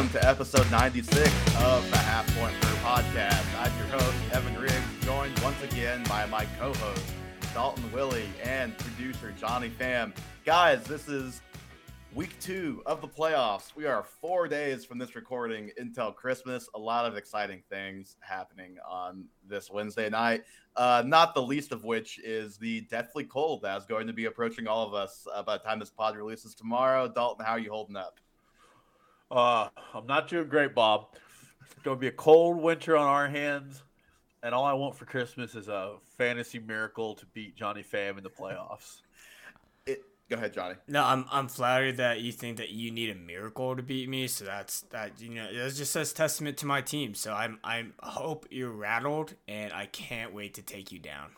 welcome to episode 96 of the Half Point Crew podcast. I'm your host, Evan Riggs, joined once again by my co host, Dalton Willie, and producer Johnny Pham. Guys, this is week two of the playoffs. We are four days from this recording until Christmas. A lot of exciting things happening on this Wednesday night. Uh, not the least of which is the deathly cold that's going to be approaching all of us uh, by the time this pod releases tomorrow. Dalton, how are you holding up? Uh, I'm not doing great, Bob. It's going to be a cold winter on our hands, and all I want for Christmas is a fantasy miracle to beat Johnny Pham in the playoffs. Go ahead, Johnny. No, I'm I'm flattered that you think that you need a miracle to beat me. So that's that you know it just says testament to my team. So I'm I'm hope you're rattled, and I can't wait to take you down.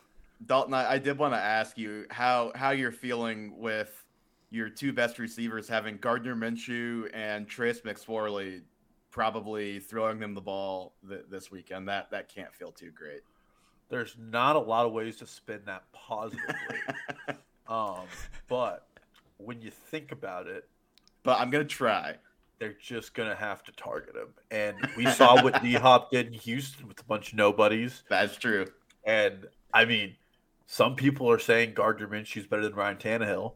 Dalton, I, I did want to ask you how how you're feeling with your two best receivers having Gardner Minshew and Trace McSorley probably throwing them the ball th- this weekend. That that can't feel too great. There's not a lot of ways to spin that positively. Um, but when you think about it, but I'm gonna try. They're just gonna have to target him, and we saw what D Hop did in Houston with a bunch of nobodies. That's true. And I mean, some people are saying Gardner Minshew's better than Ryan Tannehill.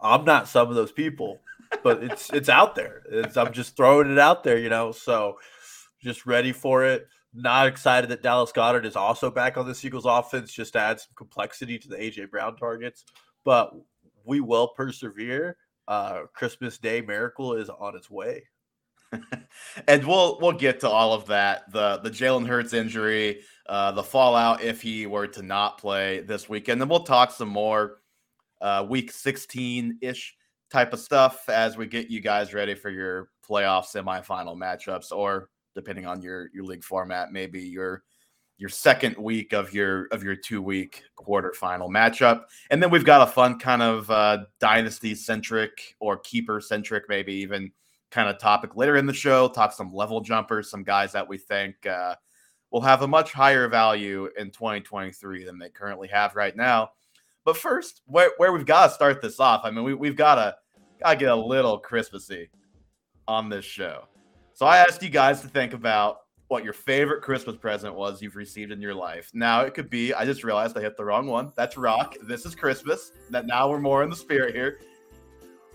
I'm not some of those people, but it's it's out there. It's, I'm just throwing it out there, you know. So just ready for it. Not excited that Dallas Goedert is also back on the Eagles offense, just add some complexity to the AJ Brown targets but we will persevere. Uh, Christmas Day miracle is on its way. and we'll we'll get to all of that. The the Jalen Hurts injury, uh, the fallout if he were to not play this weekend. Then we'll talk some more uh, week 16 ish type of stuff as we get you guys ready for your playoff semifinal matchups, or depending on your your league format, maybe your your second week of your of your two week quarterfinal matchup, and then we've got a fun kind of uh, dynasty centric or keeper centric, maybe even kind of topic later in the show. Talk some level jumpers, some guys that we think uh, will have a much higher value in 2023 than they currently have right now. But first, where, where we've got to start this off, I mean, we, we've got to got to get a little Christmassy on this show. So I asked you guys to think about what your favorite Christmas present was you've received in your life. Now it could be, I just realized I hit the wrong one. That's rock. This is Christmas. That now we're more in the spirit here.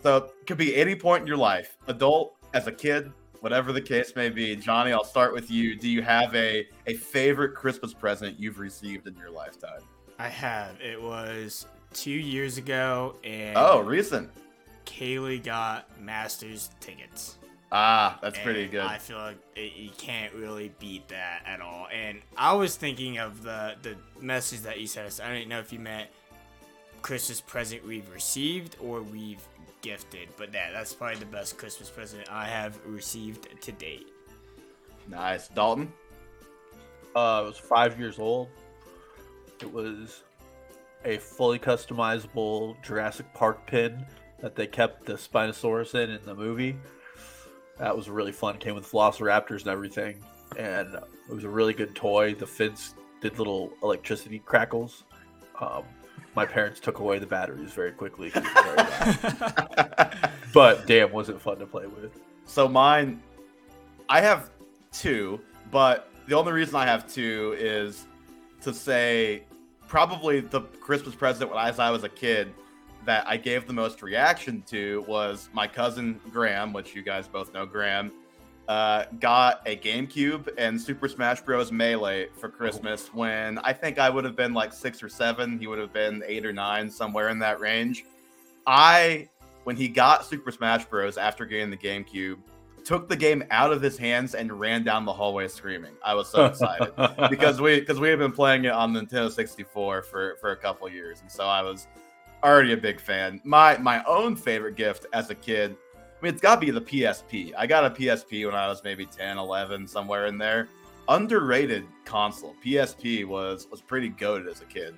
So it could be any point in your life, adult, as a kid, whatever the case may be. Johnny, I'll start with you. Do you have a, a favorite Christmas present you've received in your lifetime? I have. It was two years ago and Oh, recent. Kaylee got Masters tickets. Ah, that's and pretty good. I feel like it, you can't really beat that at all. And I was thinking of the the message that you sent us. I don't know if you meant Christmas present we've received or we've gifted, but yeah, that's probably the best Christmas present I have received to date. Nice, Dalton. Uh, I was five years old. It was a fully customizable Jurassic Park pin that they kept the Spinosaurus in in the movie. That was really fun. Came with Velociraptors and everything, and it was a really good toy. The fins did little electricity crackles. Um, my parents took away the batteries very quickly. but damn, was it fun to play with? So mine, I have two, but the only reason I have two is to say probably the Christmas present when I, as I was a kid that I gave the most reaction to was my cousin Graham, which you guys both know Graham, uh, got a GameCube and Super Smash Bros. Melee for Christmas when I think I would have been like six or seven. He would have been eight or nine, somewhere in that range. I, when he got Super Smash Bros. after getting the GameCube, took the game out of his hands and ran down the hallway screaming. I was so excited because we because we had been playing it on Nintendo 64 for for a couple years, and so I was already a big fan. My my own favorite gift as a kid, I mean, it's got to be the PSP. I got a PSP when I was maybe 10, 11, somewhere in there. Underrated console. PSP was was pretty goaded as a kid.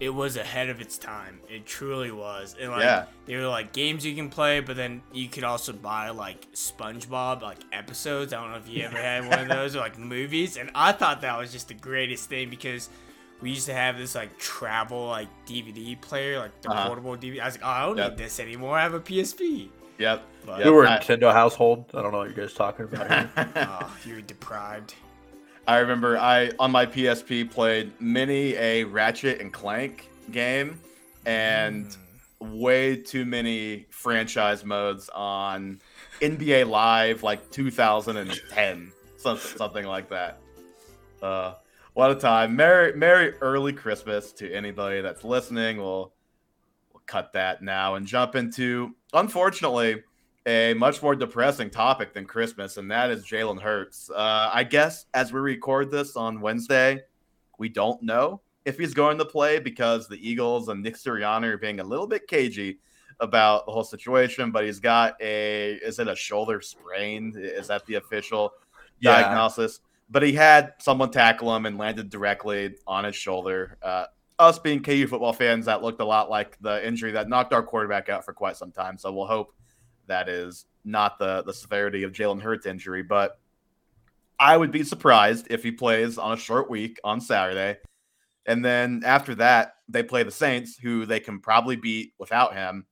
It was ahead of its time. It truly was. And like yeah. they were like games you can play, but then you could also buy like SpongeBob like episodes. I don't know if you ever had one of those or like movies. And I thought that was just the greatest thing because we used to have this like travel like DVD player, like the uh-huh. portable DVD. I was like, oh, I don't yep. need this anymore. I have a PSP. Yep. But, we were a Nintendo household. I don't know what you guys talking about. oh, you're deprived. I remember I on my PSP played many a Ratchet and Clank game, and mm. way too many franchise modes on NBA Live, like 2010, something like that. Uh, what a time! Merry Merry early Christmas to anybody that's listening. We'll we'll cut that now and jump into unfortunately a much more depressing topic than Christmas, and that is Jalen Hurts. Uh, I guess as we record this on Wednesday, we don't know if he's going to play because the Eagles and Nick Sirianni are being a little bit cagey about the whole situation. But he's got a is it a shoulder sprain? Is that the official yeah. diagnosis? but he had someone tackle him and landed directly on his shoulder. Uh, us being KU football fans, that looked a lot like the injury that knocked our quarterback out for quite some time. So we'll hope that is not the the severity of Jalen Hurts' injury. But I would be surprised if he plays on a short week on Saturday. And then after that, they play the Saints, who they can probably beat without him,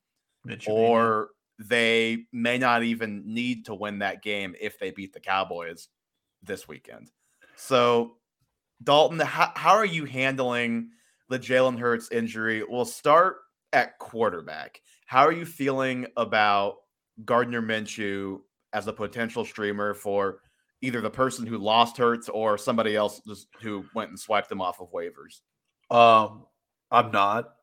or they may not even need to win that game if they beat the Cowboys this weekend. So, Dalton, how, how are you handling the Jalen Hurts injury? We'll start at quarterback. How are you feeling about Gardner Minshew as a potential streamer for either the person who lost Hurts or somebody else who went and swiped them off of waivers? Um, I'm not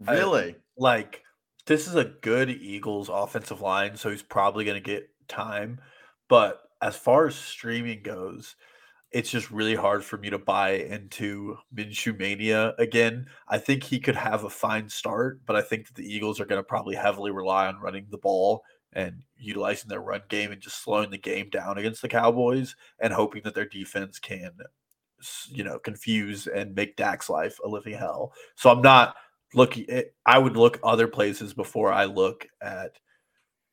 really I, like this is a good Eagles offensive line, so he's probably going to get time. But as far as streaming goes, it's just really hard for me to buy into Minshew mania again. I think he could have a fine start, but I think that the Eagles are going to probably heavily rely on running the ball and utilizing their run game and just slowing the game down against the Cowboys and hoping that their defense can, you know, confuse and make Dak's life a living hell. So I'm not looking. Eh, I would look other places before I look at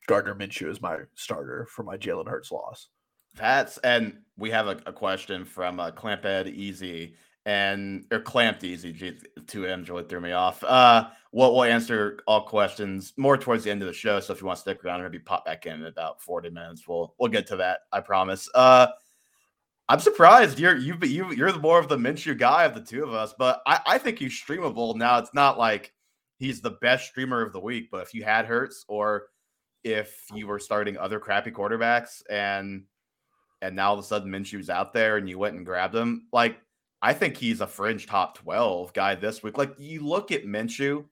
Gardner Minshew as my starter for my Jalen Hurts loss. That's and we have a, a question from uh, Clamped Easy and or Clamped Easy. two M's really threw me off. Uh, we'll, answer all questions more towards the end of the show. So if you want to stick around, maybe pop back in in about forty minutes. We'll we'll get to that. I promise. Uh, I'm surprised you're you you you're the more of the Minshew guy of the two of us, but I, I think he's streamable now. It's not like he's the best streamer of the week, but if you had Hurts or if you were starting other crappy quarterbacks and and now all of a sudden Minshew's out there and you went and grabbed him. Like, I think he's a fringe top 12 guy this week. Like, you look at Minshew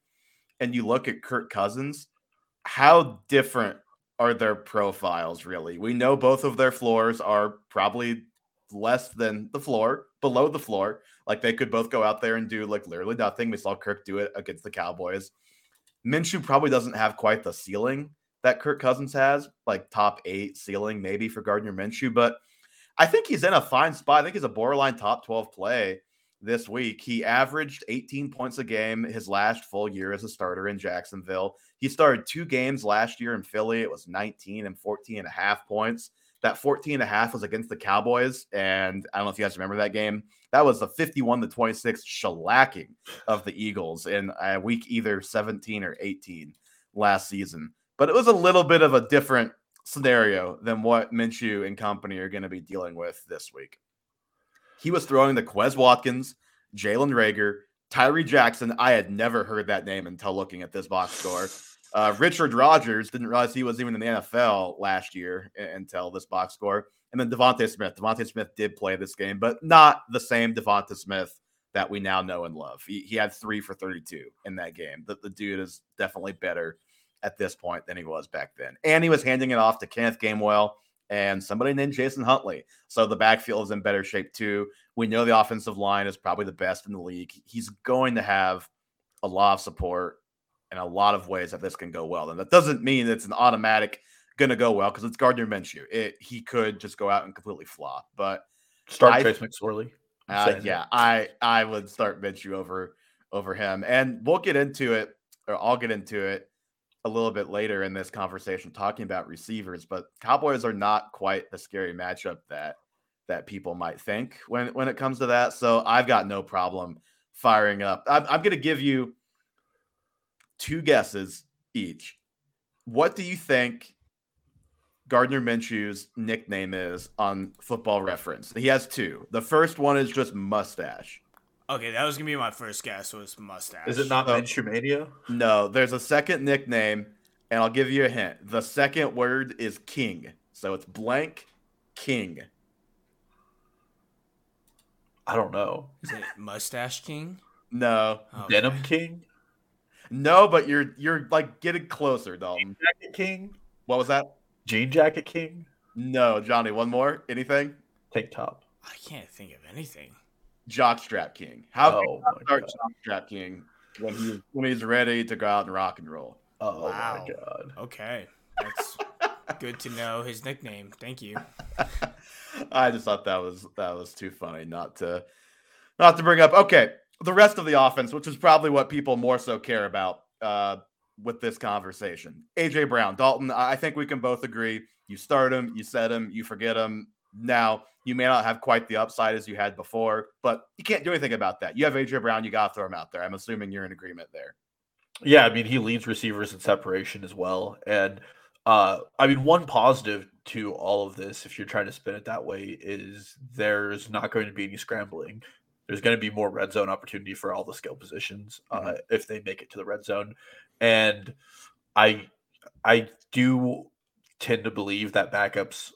and you look at Kirk Cousins, how different are their profiles really? We know both of their floors are probably less than the floor, below the floor. Like, they could both go out there and do like literally nothing. We saw Kirk do it against the Cowboys. Minshew probably doesn't have quite the ceiling that Kirk Cousins has, like top eight ceiling maybe for Gardner Minshew. But I think he's in a fine spot. I think he's a borderline top 12 play this week. He averaged 18 points a game his last full year as a starter in Jacksonville. He started two games last year in Philly. It was 19 and 14 and a half points. That 14 and a half was against the Cowboys. And I don't know if you guys remember that game. That was a 51 to 26 shellacking of the Eagles in a week either 17 or 18 last season but it was a little bit of a different scenario than what Minshew and company are going to be dealing with this week. He was throwing the Quez Watkins, Jalen Reagor, Tyree Jackson. I had never heard that name until looking at this box score. Uh, Richard Rodgers didn't realize he was even in the NFL last year until this box score. And then DeVonta Smith. DeVonta Smith did play this game, but not the same DeVonta Smith that we now know and love. He, he had three for 32 in that game. The, the dude is definitely better at this point than he was back then. And he was handing it off to Kenneth Gainwell and somebody named Jason Huntley. So the backfield is in better shape too. We know the offensive line is probably the best in the league. He's going to have a lot of support and a lot of ways that this can go well. And that doesn't mean it's an automatic going to go well because it's Gardner Minshew. It he could just go out and completely flop. But start I, Trace McSorley. Uh, yeah, I I would start Minshew over over him, and we'll get into it, or I'll get into it a little bit later in this conversation talking about receivers, but Cowboys are not quite the scary matchup that that people might think when when it comes to that. So I've got no problem firing up. I'm, I'm going to give you two guesses each what do you think Gardner Minshew's nickname is on Football Reference? He has two. The first one is just mustache. Okay, that was gonna be my first guess. Was mustache? Is it not oh. Minshew No, there's a second nickname, and I'll give you a hint. The second word is king, so it's blank king. I don't know. Is it Mustache King? No. Oh, Denim King? No, but you're you're like getting closer, Dalton. Jean Jacket King? What was that? Jean Jacket King? No, Johnny. One more. Anything? Tank top. I can't think of anything. Jockstrap King. How oh start Jockstrap King when he's when he's ready to go out and rock and roll? Oh wow. my god. Okay, that's good to know his nickname. Thank you. I just thought that was that was too funny not to not to bring up. Okay, the rest of the offense, which is probably what people more so care about uh, with this conversation. AJ Brown, Dalton. I think we can both agree. You start him, you set him, you forget him. Now you may not have quite the upside as you had before, but you can't do anything about that. You have AJ Brown, you got to throw him out there. I'm assuming you're in agreement there. Yeah, I mean he leads receivers in separation as well, and uh, I mean one positive to all of this, if you're trying to spin it that way, is there's not going to be any scrambling. There's going to be more red zone opportunity for all the skill positions uh, mm-hmm. if they make it to the red zone, and I I do tend to believe that backups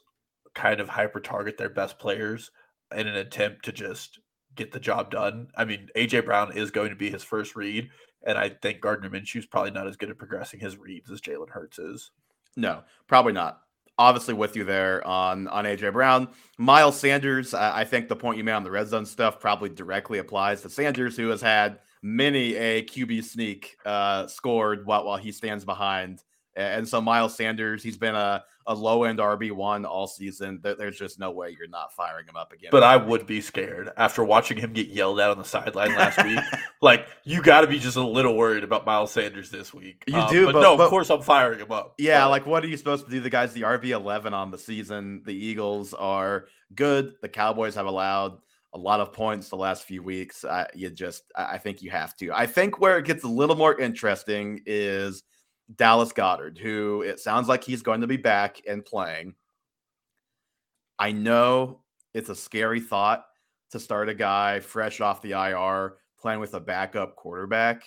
kind of hyper target their best players in an attempt to just get the job done. I mean, AJ Brown is going to be his first read, and I think Gardner Minshew is probably not as good at progressing his reads as Jalen Hurts is. No, probably not obviously with you there on on AJ Brown. Miles Sanders, I, I, think the point you made on the red zone stuff probably directly applies to Sanders, who has had many a QB sneak uh, scored while while he stands behind. And so Miles Sanders, he's been a, a low end RB one all season. There's just no way you're not firing him up again. But I would be scared after watching him get yelled at on the sideline last week. Like you got to be just a little worried about Miles Sanders this week. You um, do, but, but, no, but, of course I'm firing him up. Yeah, but. like what are you supposed to do? The guys, the RB eleven on the season. The Eagles are good. The Cowboys have allowed a lot of points the last few weeks. I, you just, I think you have to. I think where it gets a little more interesting is Dallas Goedert, who it sounds like he's going to be back and playing. I know it's a scary thought to start a guy fresh off the IR playing with a backup quarterback,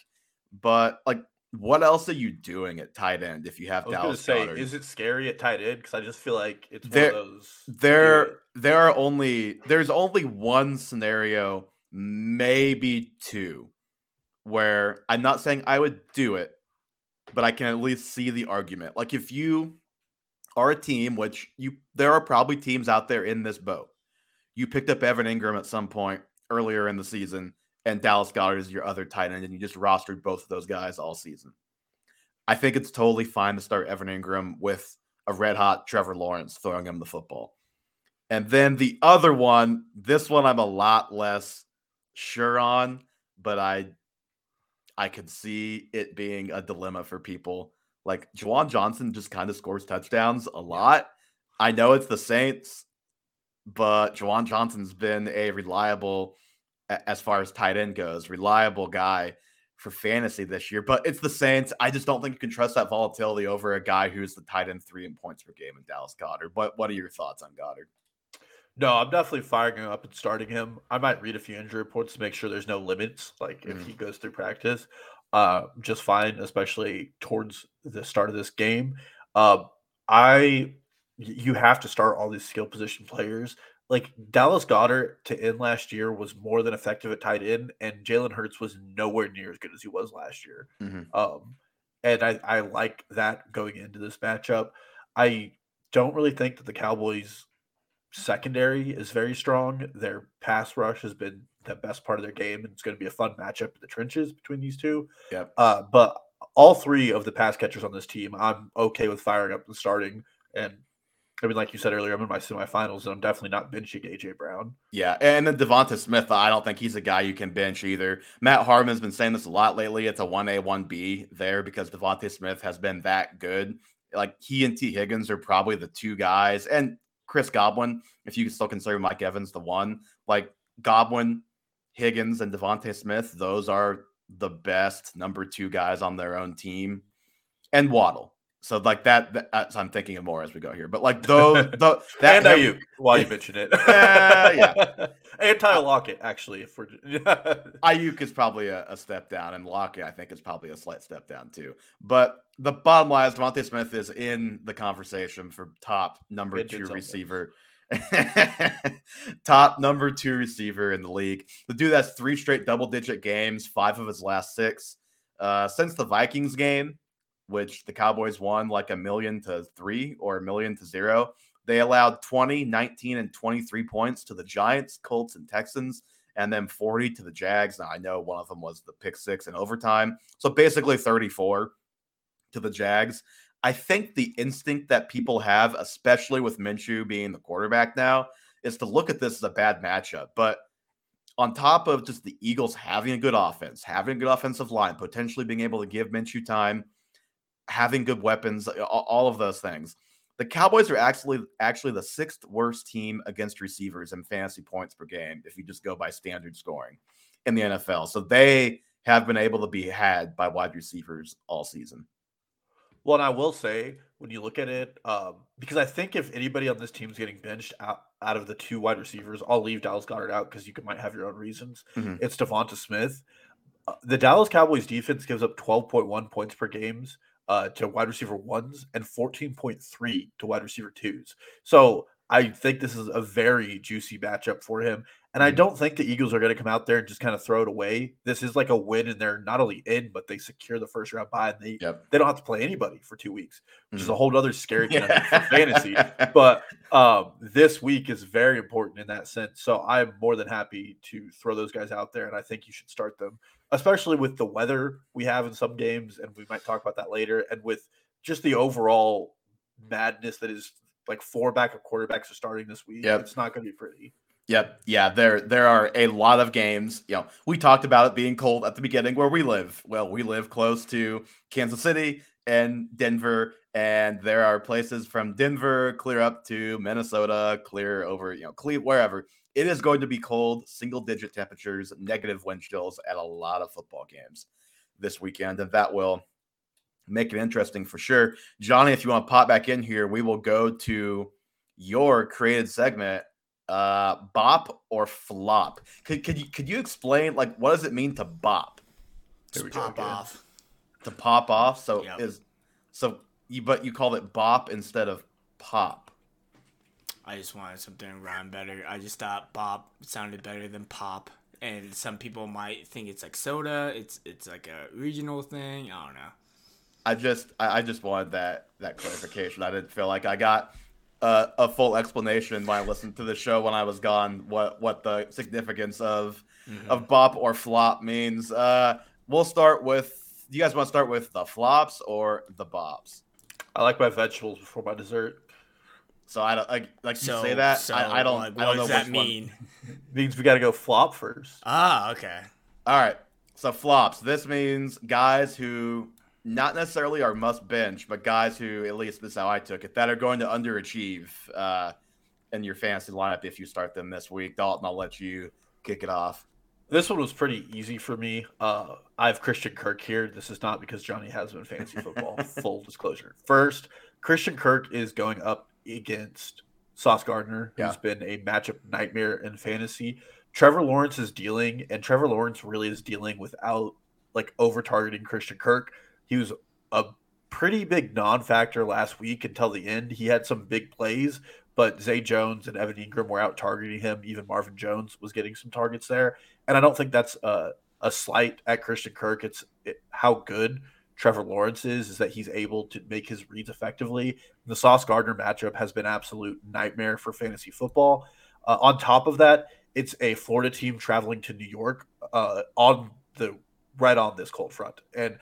but like, what else are you doing at tight end if you have I was Dallas? Say, Goedert? is it scary at tight end? Because I just feel like it's there, one of those. There, there are only there's only one scenario, maybe two, where I'm not saying I would do it, but I can at least see the argument. Like if you are a team, which you there are probably teams out there in this boat. You picked up Evan Engram at some point earlier in the season, and Dallas Goedert is your other tight end, and you just rostered both of those guys all season. I think it's totally fine to start Evan Engram with a red hot Trevor Lawrence throwing him the football. And then the other one, this one I'm a lot less sure on, but I I could see it being a dilemma for people. Like Juwan Johnson just kind of scores touchdowns a lot. I know it's the Saints, but Juwan Johnson's been a reliable, as far as tight end goes, reliable guy for fantasy this year. But it's the Saints. I just don't think you can trust that volatility over a guy who's the tight end three in points per game in Dallas Goedert. But what are your thoughts on Goedert? No, I'm definitely firing him up and starting him. I might read a few injury reports to make sure there's no limits, like mm-hmm. if he goes through practice. Uh, just fine, especially towards the start of this game. Uh, I you have to start all these skill position players. Like Dallas Goedert to end last year was more than effective at tight end, and Jalen Hurts was nowhere near as good as he was last year. Mm-hmm. Um, and I, I like that going into this matchup. I don't really think that the Cowboys secondary is very strong. Their pass rush has been the best part of their game, and it's going to be a fun matchup in the trenches between these two. Yeah. Uh, but all three of the pass catchers on this team, I'm okay with firing up and starting. And I mean, like you said earlier, I'm in my semifinals, and I'm definitely not benching AJ Brown. Yeah, and then Devonta Smith, I don't think he's a guy you can bench either. Matt Harmon's been saying this a lot lately. It's a one A, one B there because Devonta Smith has been that good. Like he and Tee Higgins are probably the two guys, and Chris Godwin, if you still consider Mike Evans the one, like Godwin, Higgins, and Devonta Smith, those are the best number two guys on their own team. And Waddle. So like that, that so I'm thinking of more as we go here. But like those, the, that and Aiyuk, while you mention it, uh, yeah, and Tyler Lockett actually. If we're Aiyuk is probably a, a, step down, and Lockett I think is probably a slight step down too. But the bottom line is DeVonta Smith is in the conversation for top number it two receiver. top number two receiver in the league. The dude that's three straight double digit games, five of his last six. Uh, since the Vikings game, which the Cowboys won like a million to three or a million to zero. They allowed 20, 19, and 23 points to the Giants, Colts, and Texans, and then 40 to the Jags. Now, I know one of them was the pick six in overtime. So basically 34 to the Jags. I think the instinct that people have, especially with Minshew being the quarterback now, is to look at this as a bad matchup. But on top of just the Eagles having a good offense, having a good offensive line, potentially being able to give Minshew time, having good weapons, all of those things. The Cowboys are actually actually the sixth worst team against receivers in fantasy points per game if you just go by standard scoring in the NFL. So they have been able to be had by wide receivers all season. Well, and I will say when you look at it, um, because I think if anybody on this team is getting benched out, out of the two wide receivers, I'll leave Dallas Goedert out because you can, might have your own reasons. Mm-hmm. It's Devonta Smith. Uh, the Dallas Cowboys defense gives up 12.1 points per games uh, to wide receiver ones and 14.3 to wide receiver twos. So I think this is a very juicy matchup for him. And I mm-hmm. don't think the Eagles are going to come out there and just kind of throw it away. This is like a win, and they're not only in, but they secure the first round bye, and they yep. they don't have to play anybody for two weeks, which mm-hmm. is a mm-hmm. whole other scary thing for fantasy. But um, this week is very important in that sense. So I'm more than happy to throw those guys out there, and I think you should start them especially with the weather we have in some games, and we might talk about that later, and with just the overall madness that is like four backup quarterbacks are starting this week. Yep. It's not going to be pretty. Yep. Yeah, there there are a lot of games. You know, we talked about it being cold at the beginning where we live. Well, we live close to Kansas City and Denver, and there are places from Denver clear up to Minnesota, clear over, you know, Cleveland, wherever it is going to be cold, single digit temperatures, negative wind chills at a lot of football games this weekend. And that will make it interesting for sure. Johnny, if you want to pop back in here, we will go to your created segment uh bop or flop could, could you could you explain like what does it mean to bop to pop off to pop off so yep. is so you but you called it bop instead of pop I just wanted something to rhyme better. I just thought bop sounded better than pop. And some people might think it's like soda. It's it's like a regional thing. I don't know. I just I, just wanted that that clarification. I didn't feel like I got uh, a full explanation when I listened to the show when I was gone. What what the significance of mm-hmm. of bop or flop means. Uh, we'll start with. Do you guys want to start with the flops or the bops? I like my vegetables before my dessert. So I don't like like so, you say that. So, I, I, don't. Like, what I don't does that mean? means we got to go flop first. Ah, okay. All right. So flops. This means guys who not necessarily our must bench, but guys who at least this is how I took it that are going to underachieve uh, in your fantasy lineup if you start them this week. Dalton, I'll let you kick it off. This one was pretty easy for me. Uh, I have Christian Kirk here. This is not because Johnny has been fantasy football. Full disclosure. First, Christian Kirk is going up against Sauce Gardner, who's yeah. been a matchup nightmare in fantasy. Trevor Lawrence is dealing, and Trevor Lawrence really is dealing without like over targeting Christian Kirk. He was a pretty big non-factor last week until the end. He had some big plays, but Zay Jones and Evan Engram were out targeting him. Even Marvin Jones was getting some targets there, and I don't think that's a, a slight at Christian Kirk. It's it, how good Trevor Lawrence is, is that he's able to make his reads effectively. The Sauce Gardner matchup has been absolute nightmare for fantasy football. Uh, on top of that, it's a Florida team traveling to New York uh, on the right on this cold front, and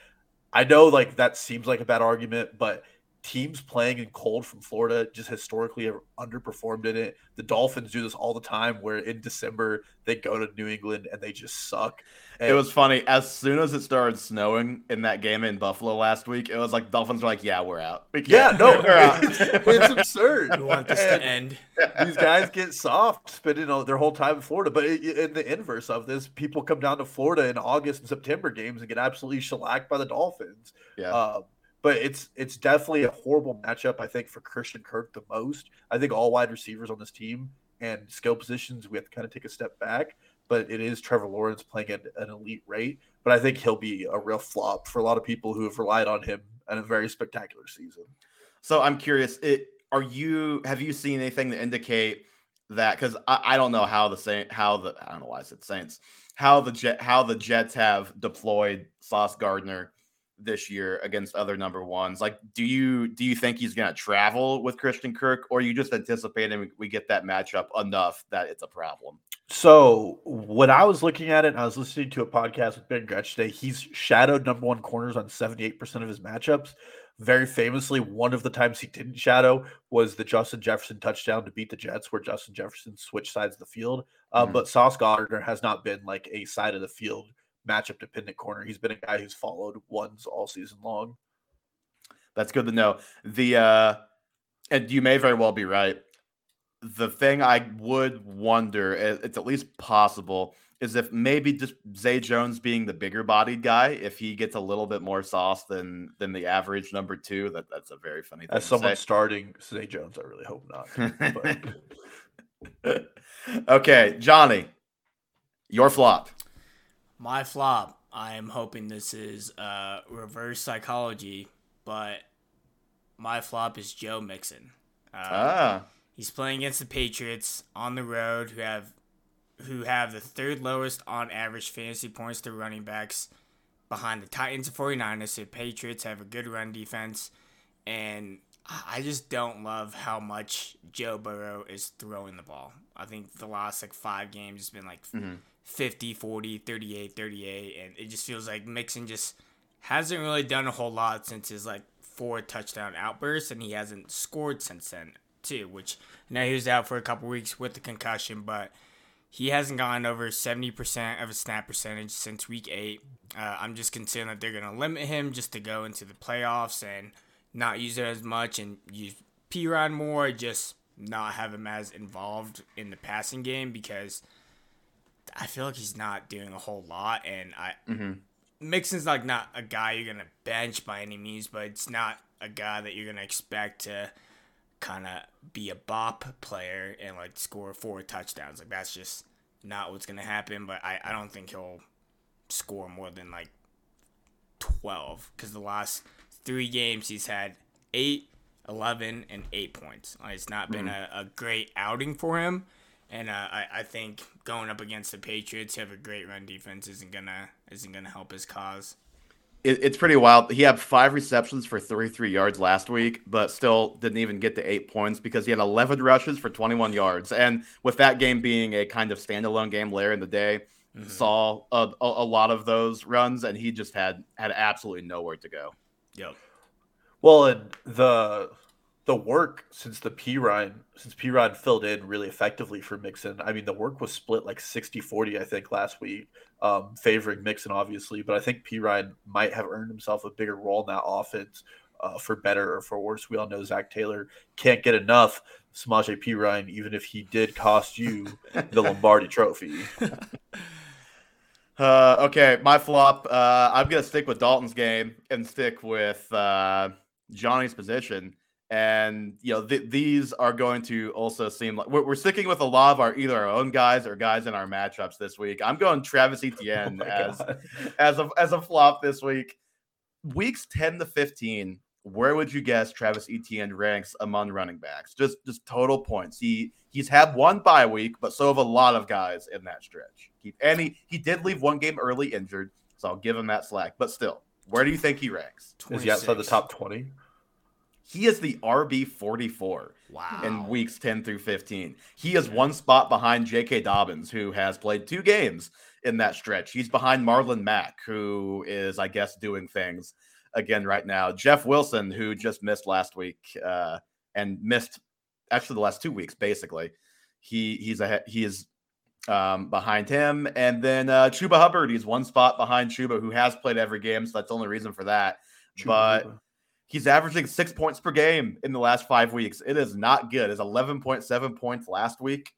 I know like that seems like a bad argument, but teams playing in cold from Florida just historically have underperformed in it. The Dolphins do this all the time where in December they go to New England and they just suck. And it was funny. As soon as it started snowing in that game in Buffalo last week, it was like Dolphins were like, "Yeah, we're out." We yeah, no, we're out. it's absurd. We want this and to end. These guys get soft spending all, their whole time in Florida, but in the inverse of this, people come down to Florida in August and September games and get absolutely shellacked by the Dolphins. Yeah. Uh, but it's it's definitely a horrible matchup. I think for Christian Kirk the most. I think all wide receivers on this team and skill positions we have to kind of take a step back. But it is Trevor Lawrence playing at an elite rate. But I think he'll be a real flop for a lot of people who have relied on him in a very spectacular season. So I'm curious, it, are you have you seen anything to indicate that because I, I, don't know how the Saint how the I don't know why I said Saints how the jet how the Jets have deployed Sauce Gardner this year against other number ones. Like, do you do you think he's going to travel with Christian Kirk, or you just anticipate anticipating we get that matchup enough that it's a problem? So when I was looking at it, I was listening to a podcast with Ben Gretch today. He's shadowed number one corners on seventy eight percent of his matchups. Very famously, one of the times he didn't shadow was the Justin Jefferson touchdown to beat the Jets, where Justin Jefferson switched sides of the field. Uh, mm-hmm. But Sauce Gardner has not been like a side of the field matchup dependent corner. He's been a guy who's followed ones all season long. That's good to know. The uh, and you may very well be right. The thing I would wonder, it's at least possible, is if maybe just Zay Jones being the bigger bodied guy, if he gets a little bit more sauce than than the average number two, that that's a very funny thing. As someone say. starting Zay Jones, I really hope not. okay, Johnny, your flop. My flop. I am hoping this is uh, reverse psychology, but my flop is Joe Mixon. Uh, ah. He's playing against the Patriots on the road, who have who have the third lowest on average fantasy points to running backs behind the Titans and 49ers. So Patriots have a good run defense. And I just don't love how much Joe Burrow is throwing the ball. I think the last like five games has been like mm-hmm. 50, 40, 38, 38. And it just feels like Mixon just hasn't really done a whole lot since his like four touchdown outbursts. And he hasn't scored since then, too, which now he was out for a couple weeks with the concussion. But he hasn't gotten over 70% of his snap percentage since week eight. Uh, I'm just concerned that they're going to limit him just to go into the playoffs and not use it as much and use Perine more, just not have him as involved in the passing game because I feel like he's not doing a whole lot. And I mm-hmm. Mixon's like not a guy you're going to bench by any means, but it's not a guy that you're going to expect to – kind of be a bop player and like score four touchdowns. Like that's just not what's gonna happen. But I, I don't think he'll score more than like twelve because the last three games he's had eight, 11, and eight points. Like, it's not been mm-hmm. a, a great outing for him. And uh, I, I think going up against the Patriots, who have a great run defense, isn't gonna isn't gonna help his cause it, it's pretty wild. He had five receptions for 33 yards last week, but still didn't even get to eight points because he had 11 rushes for 21 yards. And with that game being a kind of standalone game later in the day, mm-hmm. saw a, a, a, lot of those runs, and he just had had absolutely nowhere to go. Yep. Well, and the the work since the Perine since Perine filled in really effectively for Mixon. I mean, the work was split like 60-40, I think, last week, um, favoring Mixon, obviously. But I think Perine might have earned himself a bigger role in that offense uh, for better or for worse. We all know Zac Taylor can't get enough Samaje Perine, even if he did cost you the Lombardi trophy. Uh, okay, my flop. Uh, I'm gonna stick with Dalton's game and stick with uh, Johnny's position. And you know th- these are going to also seem like we're, we're, sticking with a lot of our either our own guys or guys in our matchups this week. I'm going Travis oh Etienne oh as God. as a as a flop this week. Weeks 10 to 15, where would you guess Travis Etienne ranks among running backs? Just just total points. He he's had one bye week, but so have a lot of guys in that stretch. He, and he, he did leave one game early injured, so I'll give him that slack. But still, where do you think he ranks? 26. Is he outside the top 20? He is the RB 44 wow. in weeks 10 through 15. He is one spot behind J.K. Dobbins, who has played two games in that stretch. He's behind Marlon Mack, who is, I guess, doing things again right now. Jeff Wilson, who just missed last week uh, and missed actually the last two weeks, basically. He he's a he is um, behind him, and then uh, Chuba Hubbard. He's one spot behind Chuba, who has played every game, so that's the only reason for that. Chuba, but. He's averaging six points per game in the last five weeks. It is not good. It's 11.7 points last week.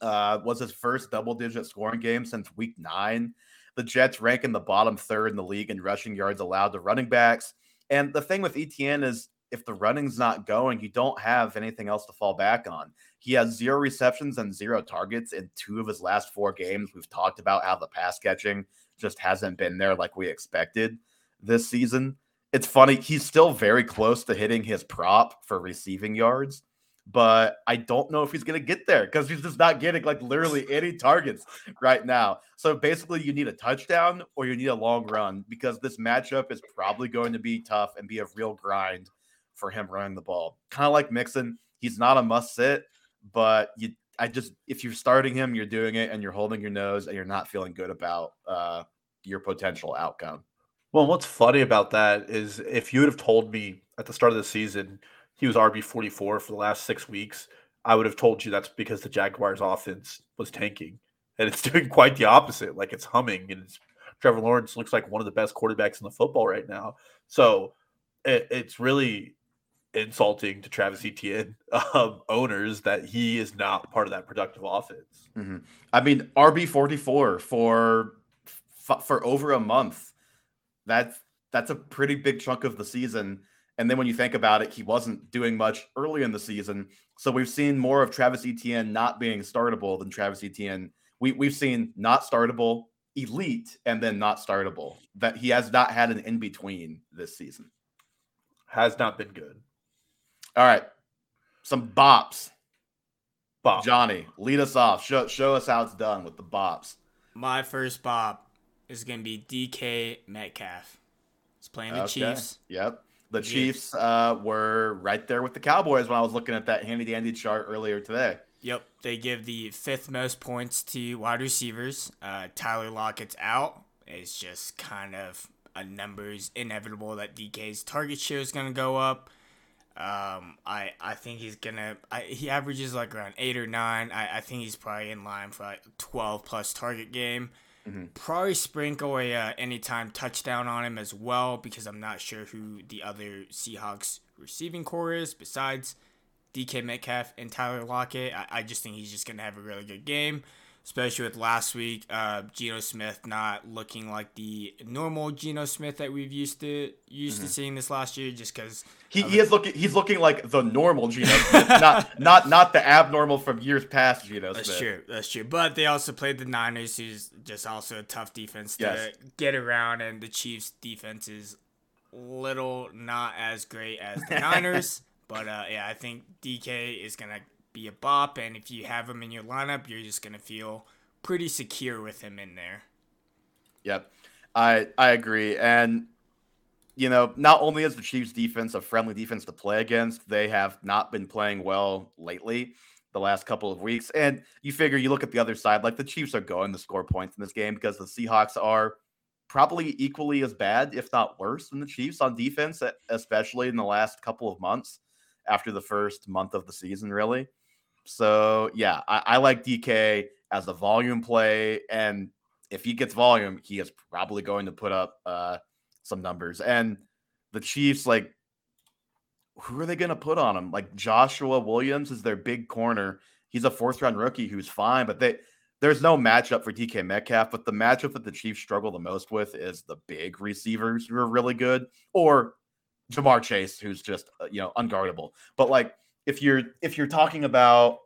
Uh, was his first double digit scoring game since week nine. The Jets rank in the bottom third in the league in rushing yards allowed to running backs. And the thing with Etienne is if the running's not going, you don't have anything else to fall back on. He has zero receptions and zero targets in two of his last four games. We've talked about how the pass catching just hasn't been there like we expected this season. It's funny, he's still very close to hitting his prop for receiving yards, but I don't know if he's going to get there because he's just not getting like literally any targets right now. So basically, you need a touchdown or you need a long run because this matchup is probably going to be tough and be a real grind for him running the ball. Kind of like Mixon, he's not a must sit, but you I just if you're starting him, you're doing it and you're holding your nose and you're not feeling good about uh, your potential outcome. Well, what's funny about that is if you would have told me at the start of the season he was RB 44 for the last six weeks, I would have told you that's because the Jaguars offense was tanking. And it's doing quite the opposite. Like it's humming and it's Trevor Lawrence looks like one of the best quarterbacks in the football right now. So it, it's really insulting to Travis Etienne um, owners that he is not part of that productive offense. Mm-hmm. I mean, RB 44 for for over a month. That's that's a pretty big chunk of the season. And then when you think about it, he wasn't doing much early in the season. So we've seen more of Travis Etienne not being startable than Travis Etienne. We, we've seen not startable, elite, and then not startable. That he has not had an in between this season. Has not been good. All right. Some bops. Bop. Johnny, lead us off. Show, show us how it's done with the bops. My first bop is going to be DK Metcalf. He's playing the okay. Chiefs. Yep. The yeah. Chiefs uh, were right there with the Cowboys when I was looking at that handy dandy chart earlier today. Yep. They give the fifth most points to wide receivers. Uh, Tyler Lockett's out. It's just kind of a numbers inevitable that DK's target share is going to go up. Um, I I think he's gonna. I, he averages like around eight or nine. I, I think he's probably in line for like twelve plus target game. Mm-hmm. Probably sprinkle a uh, anytime touchdown on him as well because I'm not sure who the other Seahawks receiving corps is besides DK Metcalf and Tyler Lockett. I, I just think he's just gonna have a really good game especially with last week, uh, Geno Smith not looking like the normal Geno Smith that we've used to used mm-hmm. to seeing this last year, just because he, he is looking he's looking like the normal Geno Smith, not not not the abnormal from years past Geno That's Smith. true. That's true. But they also played the Niners, who's just also a tough defense to yes. get around, and the Chiefs' defense is little not as great as the Niners. But uh, yeah, I think DK is gonna be a bop, and if you have him in your lineup, you're just gonna feel pretty secure with him in there. Yep, I I agree, and you know, not only is the Chiefs' defense a friendly defense to play against, they have not been playing well lately. The last couple of weeks, and you figure you look at the other side, like the Chiefs are going to score points in this game because the Seahawks are probably equally as bad, if not worse, than the Chiefs on defense, especially in the last couple of months after the first month of the season, really. So yeah, I, I like DK as a volume play, and if he gets volume, he is probably going to put up uh, some numbers. And the Chiefs, like, who are they going to put on him? Like Joshua Williams is their big corner. He's a fourth round rookie who's fine, but they there's no matchup for DK Metcalf. But the matchup that the Chiefs struggle the most with is the big receivers who are really good, or Ja'Marr Chase, who's just uh, you know unguardable. But like if you're if you're talking about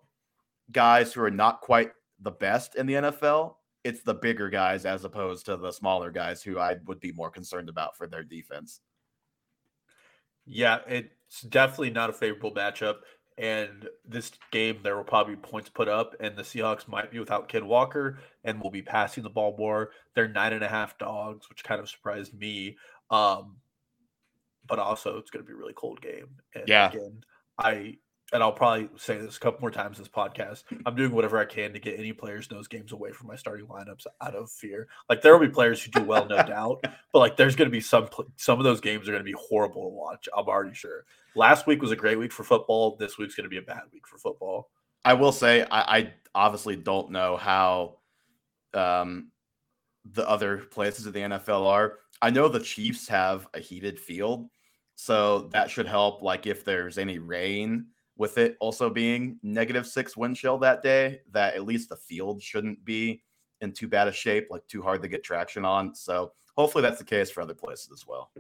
guys who are not quite the best in the NFL, it's the bigger guys as opposed to the smaller guys who I would be more concerned about for their defense. Yeah, it's definitely not a favorable matchup. And this game, there will probably be points put up, and the Seahawks might be without Kid Walker and will be passing the ball more. They're nine and a half dogs, which kind of surprised me. Um, but also, it's going to be a really cold game. And yeah. Again, I and I'll probably say this a couple more times this podcast. I'm doing whatever I can to get any players in those games away from my starting lineups out of fear. Like there will be players who do well, no doubt, but like there's going to be some some of those games are going to be horrible to watch. I'm already sure. Last week was a great week for football. This week's going to be a bad week for football. I will say I, I obviously don't know how um, the other places of the NFL are. I know the Chiefs have a heated field, so that should help. Like if there's any rain with it also being negative six wind chill that day, that at least the field shouldn't be in too bad a shape, like too hard to get traction on. So hopefully that's the case for other places as well.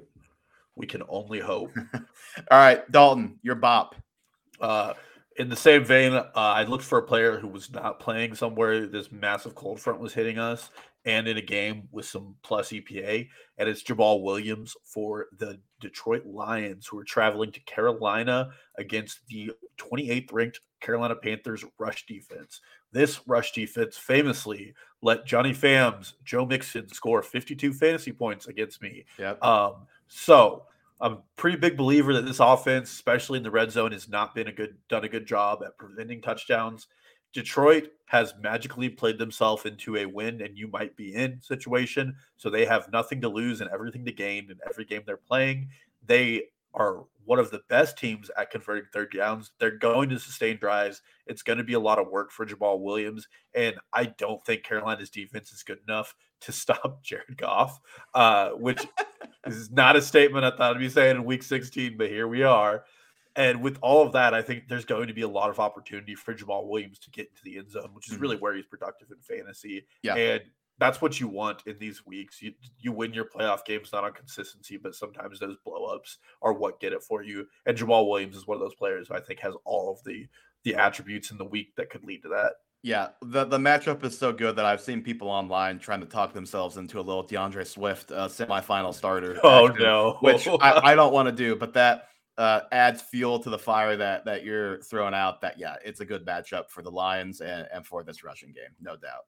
We can only hope. All right, Dalton, your bop. Uh, in the same vein, uh, I looked for a player who was not playing somewhere this massive cold front was hitting us, and in a game with some plus EPA, and it's Jamaal Williams for the Detroit Lions, who are traveling to Carolina against the 28th ranked Carolina Panthers rush defense. This rush defense famously let Johnny Fams, Joe Mixon score 52 fantasy points against me. Yep. Um, so I'm a pretty big believer that this offense, especially in the red zone, has not been a good done a good job at preventing touchdowns. Detroit has magically played themselves into a win and you might be in situation. So they have nothing to lose and everything to gain in every game they're playing. They are one of the best teams at converting third downs. They're going to sustain drives. It's going to be a lot of work for Jamaal Williams. And I don't think Carolina's defense is good enough to stop Jared Goff, uh, which is not a statement I thought I'd be saying in week 16, but here we are. And with all of that, I think there's going to be a lot of opportunity for Jamaal Williams to get into the end zone, which is really mm-hmm. where he's productive in fantasy. Yeah. And that's what you want in these weeks. You you win your playoff games not on consistency, but sometimes those blowups are what get it for you. And Jamaal Williams is one of those players I think has all of the the attributes in the week that could lead to that. Yeah, the the matchup is so good that I've seen people online trying to talk themselves into a little D'Andre Swift uh, semifinal starter. Oh action, no, which I, I don't want to do, but that uh, adds fuel to the fire that that you're throwing out. That yeah, it's a good matchup for the Lions and, and for this rushing game, no doubt.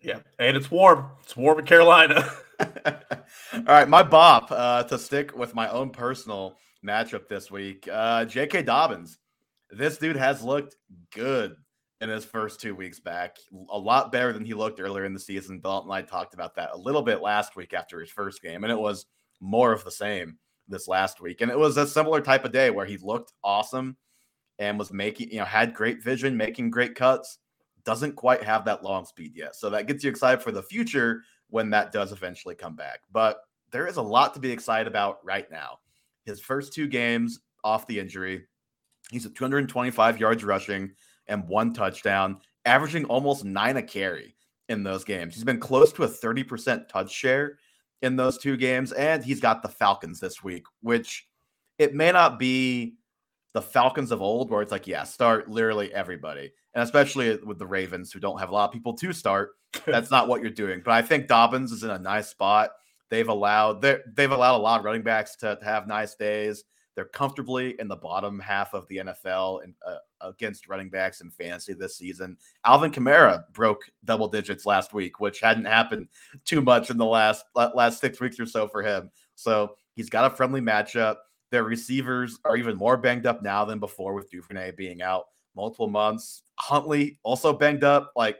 Yeah, and it's warm. It's warm in Carolina. All right, my bop uh, to stick with my own personal matchup this week. Uh, J.K. Dobbins. This dude has looked good in his first two weeks back. A lot better than he looked earlier in the season. Dalton and I talked about that a little bit last week after his first game, and it was more of the same this last week. And it was a similar type of day where he looked awesome and was making, you know, had great vision, making great cuts. Doesn't quite have that long speed yet. So that gets you excited for the future when that does eventually come back. But there is a lot to be excited about right now. His first two games off the injury, he's at 225 yards rushing and one touchdown, averaging almost nine a carry in those games. He's been close to a 30% touch share in those two games, and he's got the Falcons this week, which it may not be the Falcons of old, where it's like, yeah, start literally everybody, and especially with the Ravens, who don't have a lot of people to start. That's not what you're doing. But I think Dobbins is in a nice spot. They've allowed they've allowed a lot of running backs to, to have nice days. They're comfortably in the bottom half of the NFL and uh, against running backs in fantasy this season. Alvin Kamara broke double digits last week, which hadn't happened too much in the last last six weeks or so for him. So he's got a friendly matchup. Their receivers are even more banged up now than before, with Duvernay being out multiple months. Huntley also banged up. Like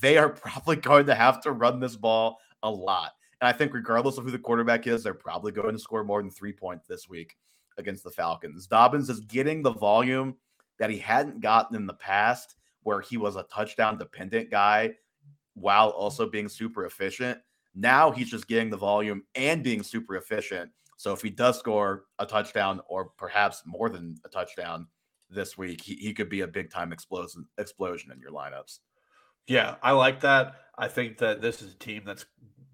they are probably going to have to run this ball a lot. And I think regardless of who the quarterback is, they're probably going to score more than three points this week against the Falcons. Dobbins is getting the volume that he hadn't gotten in the past, where he was a touchdown dependent guy while also being super efficient. Now he's just getting the volume and being super efficient. So if he does score a touchdown or perhaps more than a touchdown this week, he, he could be a big time explosion explosion in your lineups. Yeah, I like that. I think that this is a team that's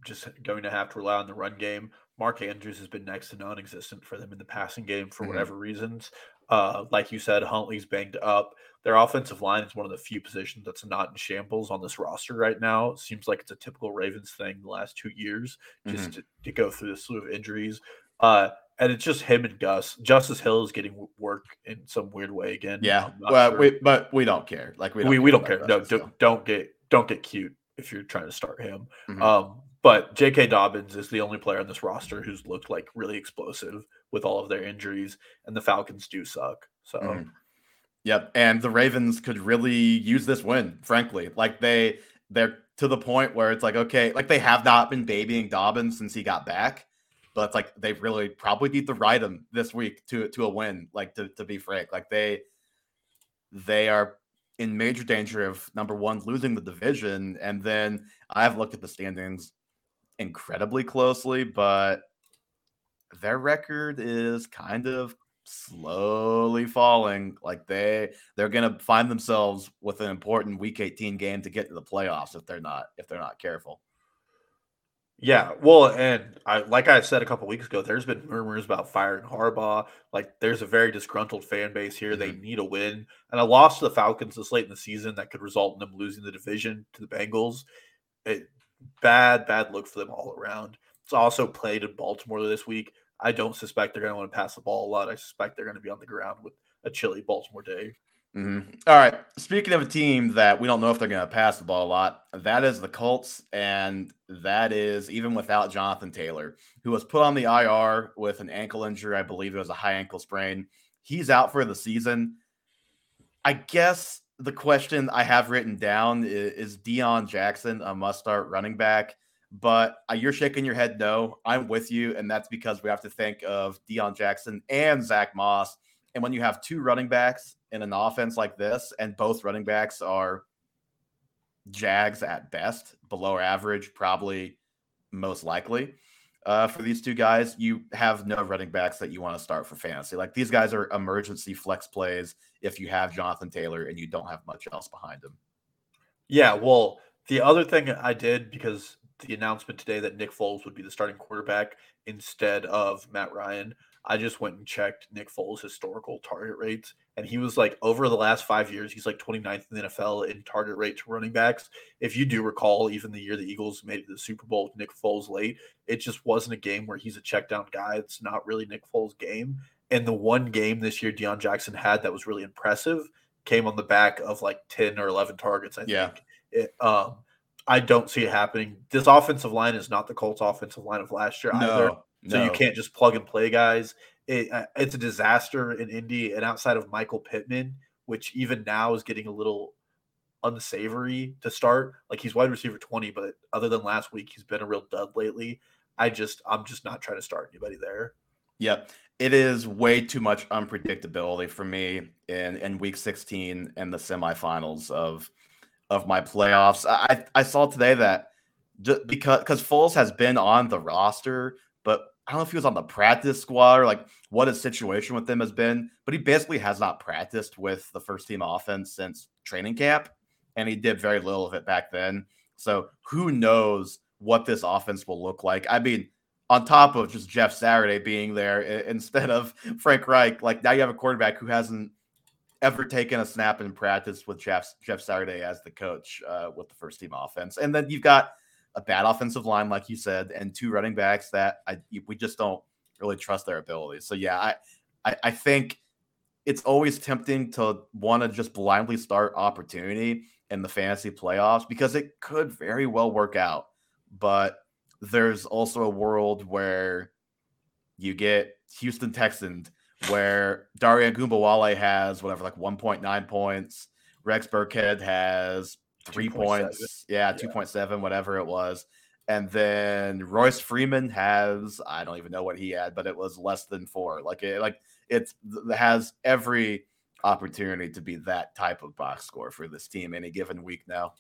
just going to have to rely on the run game. Mark Andrews has been next to non-existent for them in the passing game for mm-hmm. whatever reasons. Uh, like you said, Huntley's banged up. Their offensive line is one of the few positions that's not in shambles on this roster right now. It seems like it's a typical Ravens thing the last two years, just mm-hmm. to, to, go through the slew of injuries. Uh, and it's just him and Gus. Justice Hill is getting work in some weird way again. Yeah, well, sure. we, but we don't care. Like we don't we, care we don't care. No, don't, don't get don't get cute if you're trying to start him. Mm-hmm. Um, but J.K. Dobbins is the only player on this roster who's looked like really explosive with all of their injuries, and the Falcons do suck. So, mm. yep. And the Ravens could really use this win, frankly. Like they they're to the point where it's like, okay, like they have not been babying Dobbins since he got back, but it's like they really probably need to ride him this week to to a win. Like to to be frank, like they they are in major danger of number one losing the division, and then I've looked at the standings incredibly closely, but their record is kind of slowly falling. Like they they're gonna find themselves with an important week 18 game to get to the playoffs if they're not if they're not careful. Yeah, well, and I like I said a couple weeks ago, there's been murmurs about firing Harbaugh. Like, there's a very disgruntled fan base here. Mm-hmm. They need a win, and a loss to the Falcons this late in the season that could result in them losing the division to the Bengals. It, bad, bad look for them all around. It's also played in Baltimore this week. I don't suspect they're going to want to pass the ball a lot. I suspect they're going to be on the ground with a chilly Baltimore day. Mm-hmm. All right. Speaking of a team that we don't know if they're going to pass the ball a lot, that is the Colts, and that is even without Jonathan Taylor, who was put on the IR with an ankle injury. I believe it was a high ankle sprain. He's out for the season. I guess the question I have written down is, is Deon Jackson a must-start running back? But uh, you're shaking your head no. I'm with you, and that's because we have to think of Deon Jackson and Zack Moss. And when you have two running backs in an offense like this, and both running backs are Jags at best, below average, probably most likely. Uh, for these two guys, you have no running backs that you want to start for fantasy. Like these guys are emergency flex plays if you have Jonathan Taylor and you don't have much else behind him. Yeah, well, the other thing I did because the announcement today that Nick Foles would be the starting quarterback instead of Matt Ryan, I just went and checked Nick Foles' historical target rates, and he was like over the last five years, he's like 29th in the NFL in target rate to running backs. If you do recall, even the year the Eagles made the Super Bowl with Nick Foles late, it just wasn't a game where he's a check down guy. It's not really Nick Foles' game. And the one game this year Deon Jackson had that was really impressive came on the back of like 10 or 11 targets, I yeah. think. It, um, I don't see it happening. This offensive line is not the Colts offensive line of last year no. either. So no. you can't just plug and play guys. It, uh, it's a disaster in Indy, and outside of Michael Pittman, which even now is getting a little unsavory to start. Like he's wide receiver twenty, but other than last week, he's been a real dud lately. I just I'm just not trying to start anybody there. Yep. It is way too much unpredictability for me in, in week 16 and the semifinals of of my playoffs. I I saw today that because because Foles has been on the roster, but I don't know if he was on the practice squad or like what his situation with them has been, but he basically has not practiced with the first team offense since training camp, and he did very little of it back then. So who knows what this offense will look like? I mean, on top of just Jeff Saturday being there instead of Frank Reich, like now you have a quarterback who hasn't ever taken a snap in practice with Jeff Jeff Saturday as the coach uh, with the first team offense, and then you've got a bad offensive line, like you said, and two running backs that I, we just don't really trust their abilities. So yeah, I, I, I think it's always tempting to want to just blindly start opportunity in the fantasy playoffs because it could very well work out. But there's also a world where you get Houston Texans where Dare Ogunbowale has whatever, like 1.9 points. Rex Burkhead has three 2. points. 7. Yeah, 2.7, whatever it was. And then Royce Freeman has, I don't even know what he had, but it was less than four. Like it, like it has every opportunity to be that type of box score for this team any given week now.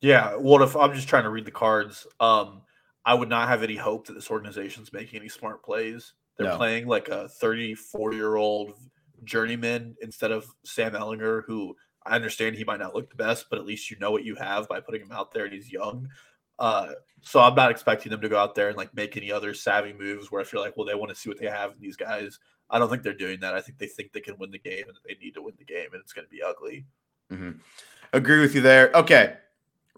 Yeah. What if I'm just trying to read the cards? Um, I would not have any hope that this organization's making any smart plays. They're no. playing like a 34 year old journeyman instead of Sam Ehlinger, who I understand he might not look the best, but at least you know what you have by putting him out there and he's young. Uh, so I'm not expecting them to go out there and like make any other savvy moves where I feel like, well, they want to see what they have in these guys. I don't think they're doing that. I think they think they can win the game and they need to win the game, and it's going to be ugly. Mm-hmm. Agree with you there. Okay,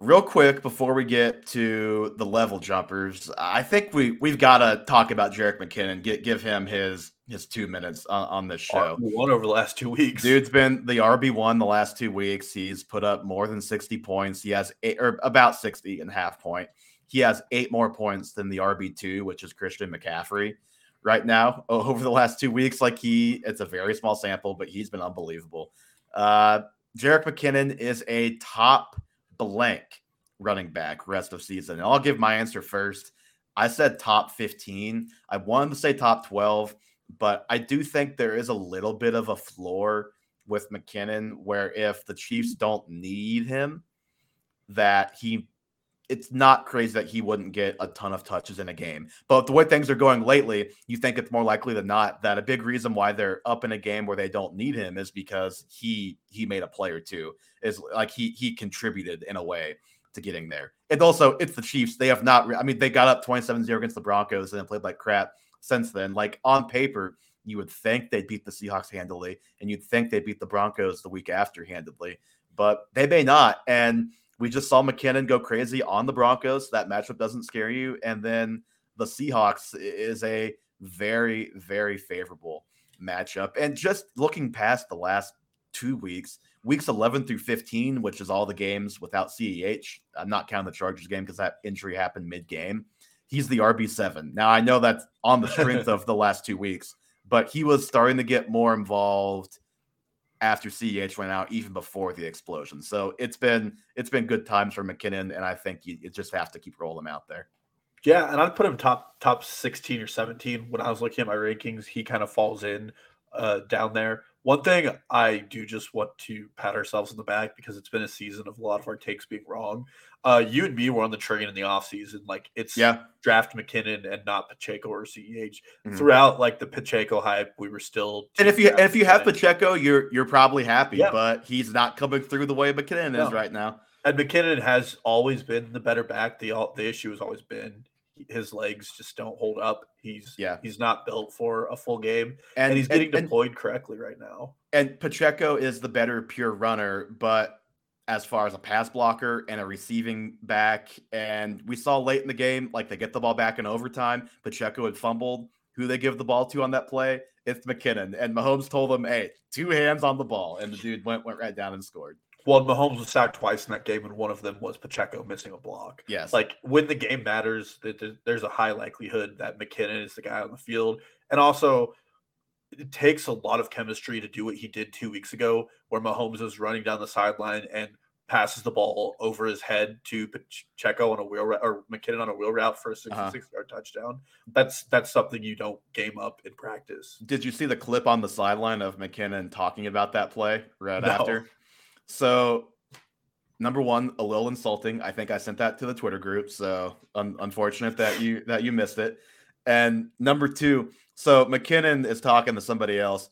real quick before we get to the level jumpers, I think we we've got to talk about Jerick McKinnon. Get give him his his two minutes on, on this show. One over the last two weeks. Dude's been the RB one the last two weeks. He's put up more than sixty points. He has eight or about 60 and a half point. He has eight more points than the RB two, which is Christian McCaffrey. Right now, over the last two weeks, like he, it's a very small sample, but he's been unbelievable. Uh, Jerick McKinnon is a top blank running back rest of season. And I'll give my answer first. I said top 15. I wanted to say top 12, but I do think there is a little bit of a floor with McKinnon where if the Chiefs don't need him, that he it's not crazy that he wouldn't get a ton of touches in a game. But the way things are going lately, you think it's more likely than not that a big reason why they're up in a game where they don't need him is because he he made a play or two. Is like he he contributed in a way. to getting there. And also, it's the Chiefs. They have not, I mean, they got up 27 0 against the Broncos and played like crap since then. Like on paper, you would think they'd beat the Seahawks handily, and you'd think they'd beat the Broncos the week after handily, but they may not. And we just saw McKinnon go crazy on the Broncos. That matchup doesn't scare you. And then the Seahawks is a very, very favorable matchup. And just looking past the last two weeks, weeks 11 through 15, which is all the games without CEH. I'm not counting the Chargers game because that injury happened mid game. He's the RB7. Now, I know that's on the strength of the last two weeks, but he was starting to get more involved after CEH went out, even before the explosion. So it's been it's been good times for McKinnon, and I think you, you just have to keep rolling him out there. Yeah, and I'd put him top top 16 or 17 when I was looking at my rankings. He kind of falls in uh, down there. One thing I do just want to pat ourselves in the back because it's been a season of a lot of our takes being wrong. Uh, you and me were on the train in the offseason. Like it's yeah. draft McKinnon and not Pacheco or CEH. Mm-hmm. Throughout like the Pacheco hype, we were still And if you if you have Pacheco, you're you're probably happy, yeah. but he's not coming through the way McKinnon no. is right now. And McKinnon has always been the better back. The all the issue has always been his legs just don't hold up. He's yeah, he's not built for a full game, and, and he's getting and, deployed and, correctly right now. And Pacheco is the better pure runner, but as far as a pass blocker and a receiving back, and we saw late in the game, like they get the ball back in overtime. Pacheco had fumbled. Who they give the ball to on that play? It's McKinnon, and Mahomes told him, "Hey, two hands on the ball," and the dude went went right down and scored. Well, Mahomes was sacked twice in that game, and one of them was Pacheco missing a block. Yes. Like when the game matters, there's a high likelihood that McKinnon is the guy on the field. And also, it takes a lot of chemistry to do what he did two weeks ago, where Mahomes is running down the sideline and passes the ball over his head to Pacheco on a wheel route or McKinnon on a wheel route for a 66 uh-huh. yard touchdown. That's that's something you don't game up in practice. Did you see the clip on the sideline of McKinnon talking about that play right no. after? So, number one, a little insulting. I think I sent that to the Twitter group. So, un- unfortunate that you that you missed it. And number two, so McKinnon is talking to somebody else,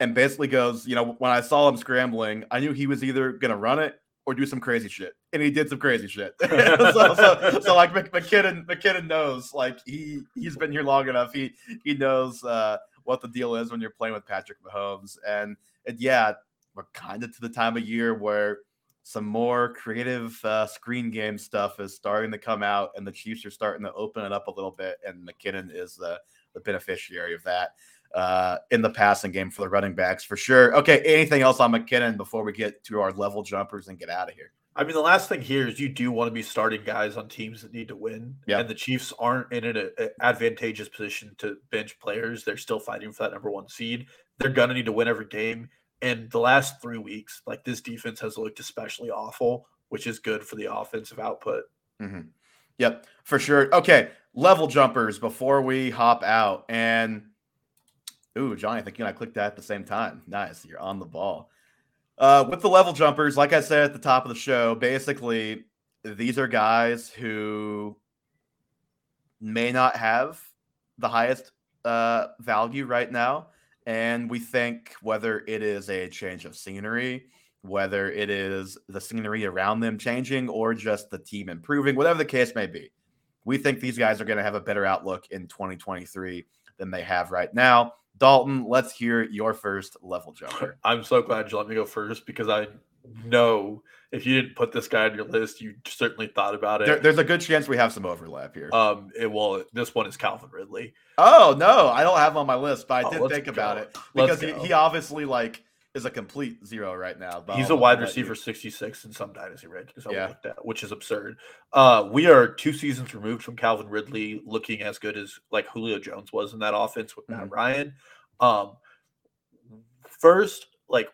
and basically goes, you know, when I saw him scrambling, I knew he was either gonna run it or do some crazy shit, and he did some crazy shit. so, so, so, like McKinnon, McKinnon knows, like he he's been here long enough. He he knows uh, what the deal is when you're playing with Patrick Mahomes, and and yeah, we're kind of to the time of year where some more creative uh, screen game stuff is starting to come out, and the Chiefs are starting to open it up a little bit. And McKinnon is the, the beneficiary of that uh, in the passing game for the running backs for sure. Okay, anything else on McKinnon before we get to our level jumpers and get out of here? I mean, the last thing here is you do want to be starting guys on teams that need to win. Yeah. And the Chiefs aren't in an advantageous position to bench players. They're still fighting for that number one seed. They're going to need to win every game. And the last three weeks, like this defense has looked especially awful, which is good for the offensive output. Mm-hmm. Yep, for sure. Okay, level jumpers before we hop out. And ooh, Johnny, I think you and I clicked that at the same time. Nice, you're on the ball. Uh, with the level jumpers, like I said at the top of the show, basically these are guys who may not have the highest uh, value right now and we think whether it is a change of scenery, whether it is the scenery around them changing, or just the team improving, whatever the case may be, we think these guys are going to have a better outlook in 2023 than they have right now. Dalton, let's hear your first level jumper. I'm so glad you let me go first because I know if you didn't put this guy on your list, you certainly thought about it. There, there's a good chance we have some overlap here. Um, it, well, this one is Calvin Ridley. Oh no, I don't have him on my list, but I oh, did think go. about it because he, he, obviously like is a complete zero right now. He's a wide receiver, sixty six in some dynasty rankings. Yeah. Like that, which is absurd. Uh, we are two seasons removed from Calvin Ridley looking as good as like Julio Jones was in that offense with Matt mm-hmm. Ryan. Um, first, like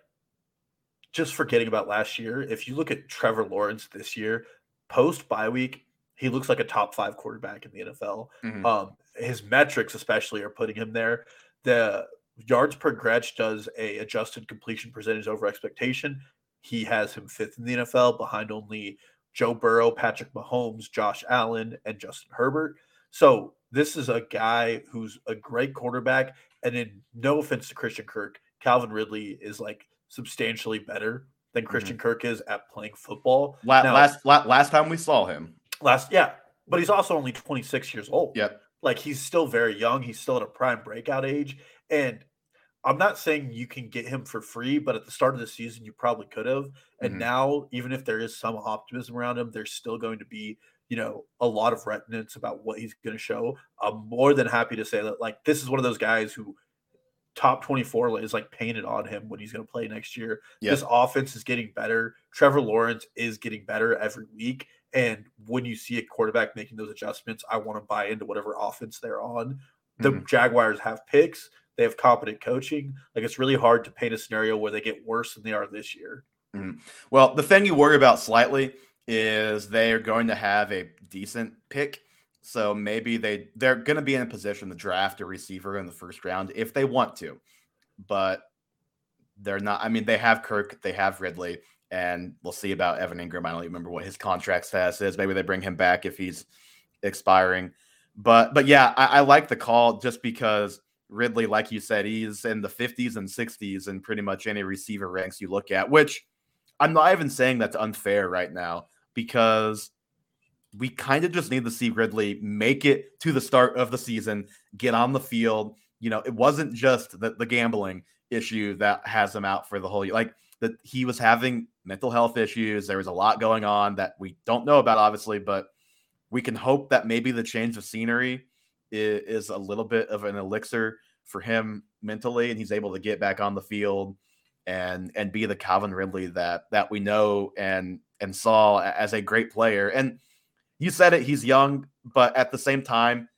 just forgetting about last year, if you look at Trevor Lawrence this year, post bye week, he looks like a top five quarterback in the NFL. Mm-hmm. Um, his metrics, especially, are putting him there. The yards per catch does a adjusted completion percentage over expectation. He has him fifth in the NFL, behind only Joe Burrow, Patrick Mahomes, Josh Allen, and Justin Herbert. So this is a guy who's a great quarterback. And in no offense to Christian Kirk, Calvin Ridley is like substantially better than mm-hmm. Christian mm-hmm. Kirk is at playing football. La- now, last la- last time we saw him, last yeah, but he's also only 26 years old. Yep. Like he's still very young. He's still at a prime breakout age. And I'm not saying you can get him for free, but at the start of the season, you probably could have. And mm-hmm. now, even if there is some optimism around him, there's still going to be, you know, a lot of reticence about what he's going to show. I'm more than happy to say that, like, this is one of those guys who top 24 is like painted on him when he's going to play next year. Yep. This offense is getting better. Trevor Lawrence is getting better every week. And when you see a quarterback making those adjustments, I want to buy into whatever offense they're on. The mm-hmm. Jaguars have picks, they have competent coaching. Like it's really hard to paint a scenario where they get worse than they are this year. Mm-hmm. Well, the thing you worry about slightly is they are going to have a decent pick. So maybe they they're going to be in a position to draft a receiver in the first round if they want to. But they're not I mean they have Kirk, they have Ridley and we'll see about Evan Engram. I don't even remember what his contract status is. Maybe they bring him back if he's expiring. But but yeah, I, I like the call just because Ridley, like you said, he's in the 50s and 60s in pretty much any receiver ranks you look at, which I'm not even saying that's unfair right now because we kind of just need to see Ridley make it to the start of the season, get on the field. You know, it wasn't just the, the gambling issue that has him out for the whole year. Like that he was having mental health issues. There was a lot going on that we don't know about, obviously, but we can hope that maybe the change of scenery is, a little bit of an elixir for him mentally, and he's able to get back on the field and and be the Calvin Ridley that that we know and and saw as a great player. And you said it, he's young, but at the same time,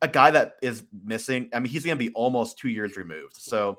a guy that is missing. I mean, he's going to be almost two years removed, so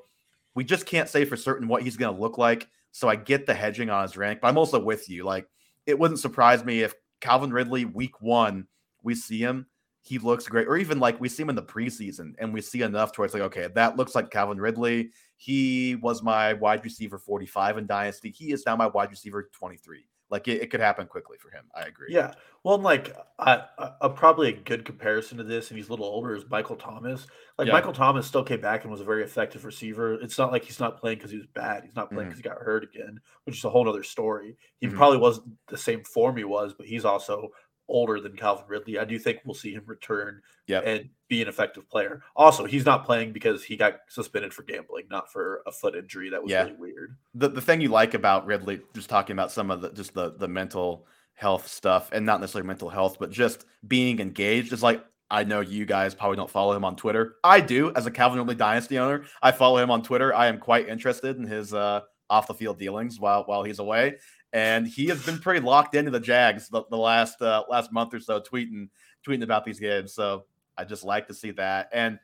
we just can't say for certain what he's going to look like. So I get the hedging on his rank, but I'm also with you. Like, it wouldn't surprise me if Calvin Ridley, week one, we see him, he looks great, or even like we see him in the preseason and we see enough to where it's like, okay, that looks like Calvin Ridley. He was my wide receiver 45 in Dynasty. He is now my wide receiver 23. Like it, it could happen quickly for him. I agree. Yeah. Well, like I, I, probably a good comparison to this, and he's a little older, is Michael Thomas. Like yeah. Michael Thomas still came back and was a very effective receiver. It's not like he's not playing because he was bad. He's not playing because mm-hmm. he got hurt again, which is a whole other story. He mm-hmm. probably wasn't the same form he was, but he's also older than Calvin Ridley. I do think we'll see him return yep. and be an effective player. Also, he's not playing because he got suspended for gambling, not for a foot injury. That was yeah. really weird. The the thing you like about Ridley, just talking about some of the just the the mental health stuff, and not necessarily mental health, but just being engaged is like I know you guys probably don't follow him on Twitter. I do as a Calvin Ridley dynasty owner. I follow him on Twitter. I am quite interested in his uh, off the field dealings while while he's away and he has been pretty locked into the Jags the, the last uh, last month or so, tweeting tweeting about these games. So I just like to see that. And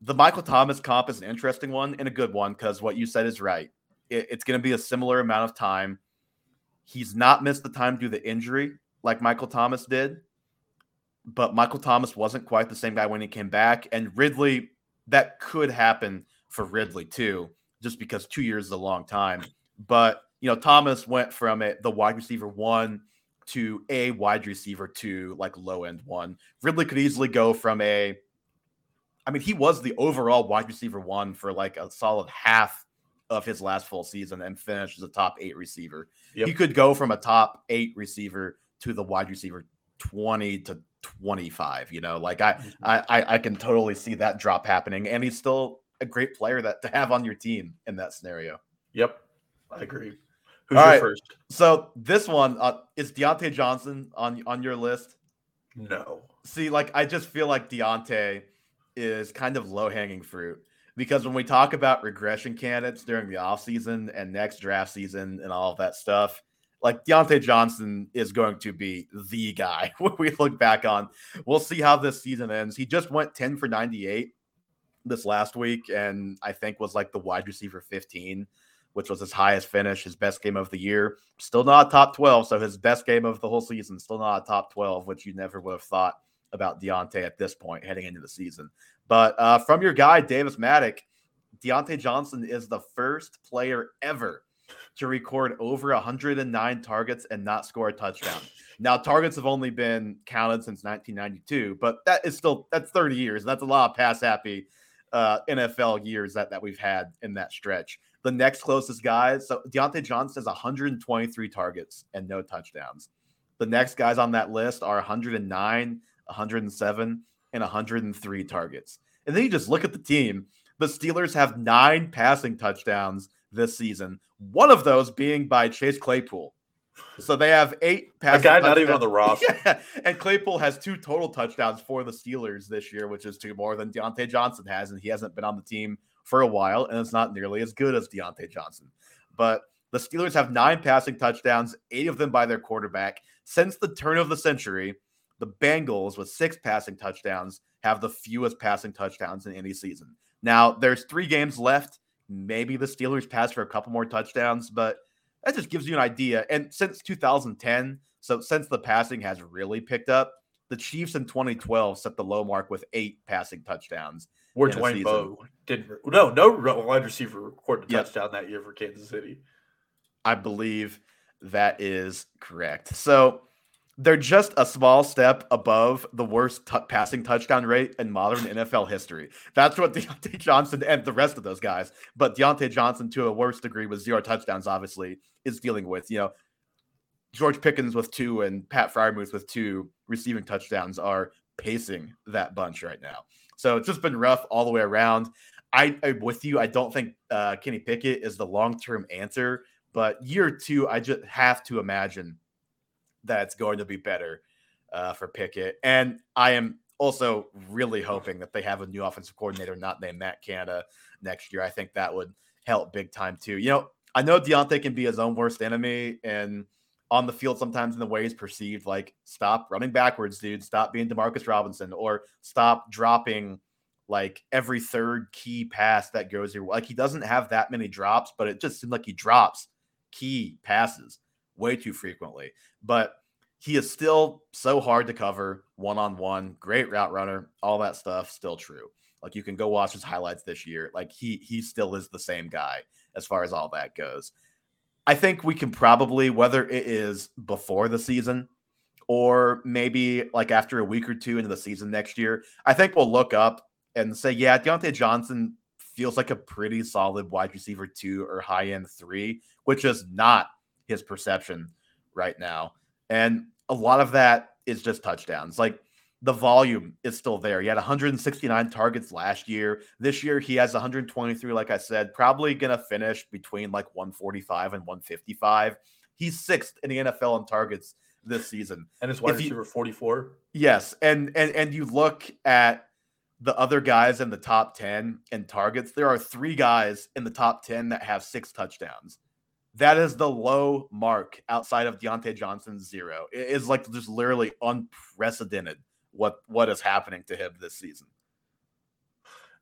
the Michael Thomas comp is an interesting one and a good one because what you said is right. It, it's going to be a similar amount of time. He's not missed the time due to injury like Michael Thomas did, but Michael Thomas wasn't quite the same guy when he came back. And Ridley, that could happen for Ridley too, just because two years is a long time. But you know, Thomas went from a, the wide receiver one to a wide receiver to like low end one. Ridley could easily go from a, I mean, he was the overall wide receiver one for like a solid half of his last full season and finished as a top eight receiver. Yep. He could go from a top eight receiver to the wide receiver 20 to 25 you know like I, mm-hmm. I i can totally see that drop happening and he's still a great player that to have on your team in that scenario yep i agree Who's All your right. first? So this one uh, is Diontae Johnson on on your list. No. See, like I just feel like Diontae is kind of low hanging fruit because when we talk about regression candidates during the offseason and next draft season and all of that stuff, like Diontae Johnson is going to be the guy when we look back on. We'll see how this season ends. He just went 10 for 98 this last week and I think was like the wide receiver 15 which was his highest finish, his best game of the year. Still not top 12. So his best game of the whole season, still not a top 12, which you never would have thought about Diontae at this point heading into the season. But uh, from your guy, Davis Mattek, Diontae Johnson is the first player ever to record over 109 targets and not score a touchdown. Now, targets have only been counted since 1992, but that is still that's 30 years. That's a lot of pass happy uh, NFL years that that we've had in that stretch. The next closest guys. So Diontae Johnson has 123 targets and no touchdowns. The next guys on that list are 109, 107, and 103 targets. And then you just look at the team. The Steelers have nine passing touchdowns this season, one of those being by Chase Claypool. So they have eight passing. A guy not even on the roster. Yeah. And Claypool has two total touchdowns for the Steelers this year, which is two more than Diontae Johnson has, and he hasn't been on the team for a while, and it's not nearly as good as Diontae Johnson. But the Steelers have nine passing touchdowns, eight of them by their quarterback. Since the turn of the century, the Bengals, with six passing touchdowns, have the fewest passing touchdowns in any season. Now, there's three games left. Maybe the Steelers pass for a couple more touchdowns, but that just gives you an idea. And since 2010, so since the passing has really picked up, the Chiefs in 2012 set the low mark with eight passing touchdowns. Where Dwayne Bowe didn't no no wide receiver recorded a yep. touchdown that year for Kansas City. I believe that is correct. So they're just a small step above the worst t- passing touchdown rate in modern NFL history. That's what Diontae Johnson and the rest of those guys, but Diontae Johnson to a worse degree with zero touchdowns, obviously, is dealing with. You know, George Pickens with two and Pat Freiermuth with two receiving touchdowns are pacing that bunch right now. So it's just been rough all the way around. I, am with you. I don't think uh, Kenny Pickett is the long term answer, but year two, I just have to imagine that it's going to be better uh, for Pickett. And I am also really hoping that they have a new offensive coordinator not named Matt Canada next year. I think that would help big time too. You know, I know Diontae can be his own worst enemy and on the field sometimes in the way he's perceived, like stop running backwards, dude. Stop being Demarcus Robinson or stop dropping like every third key pass that goes your like he doesn't have that many drops, but it just seems like he drops key passes way too frequently. But he is still so hard to cover one on one. Great route runner, all that stuff still true. Like you can go watch his highlights this year. Like he he still is the same guy as far as all that goes. I think we can probably whether it is before the season or maybe like after a week or two into the season next year, I think we'll look up and say, yeah, Diontae Johnson feels like a pretty solid wide receiver two or high end three, which is not his perception right now. And a lot of that is just touchdowns. Like the volume is still there. He had 169 targets last year. This year he has 123, like I said, probably going to finish between like 145 and 155. He's sixth in the NFL in targets this season. And his wide receiver 44. Yes. And and and you look at the other guys in the top 10 in targets, there are three guys in the top 10 that have six touchdowns. That is the low mark outside of Diontae Johnson's zero. It is like just literally unprecedented what what is happening to him this season.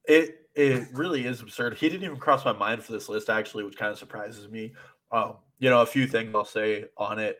It it really is absurd. He didn't even cross my mind for this list actually, which kind of surprises me. Um, you know, a few things I'll say on it.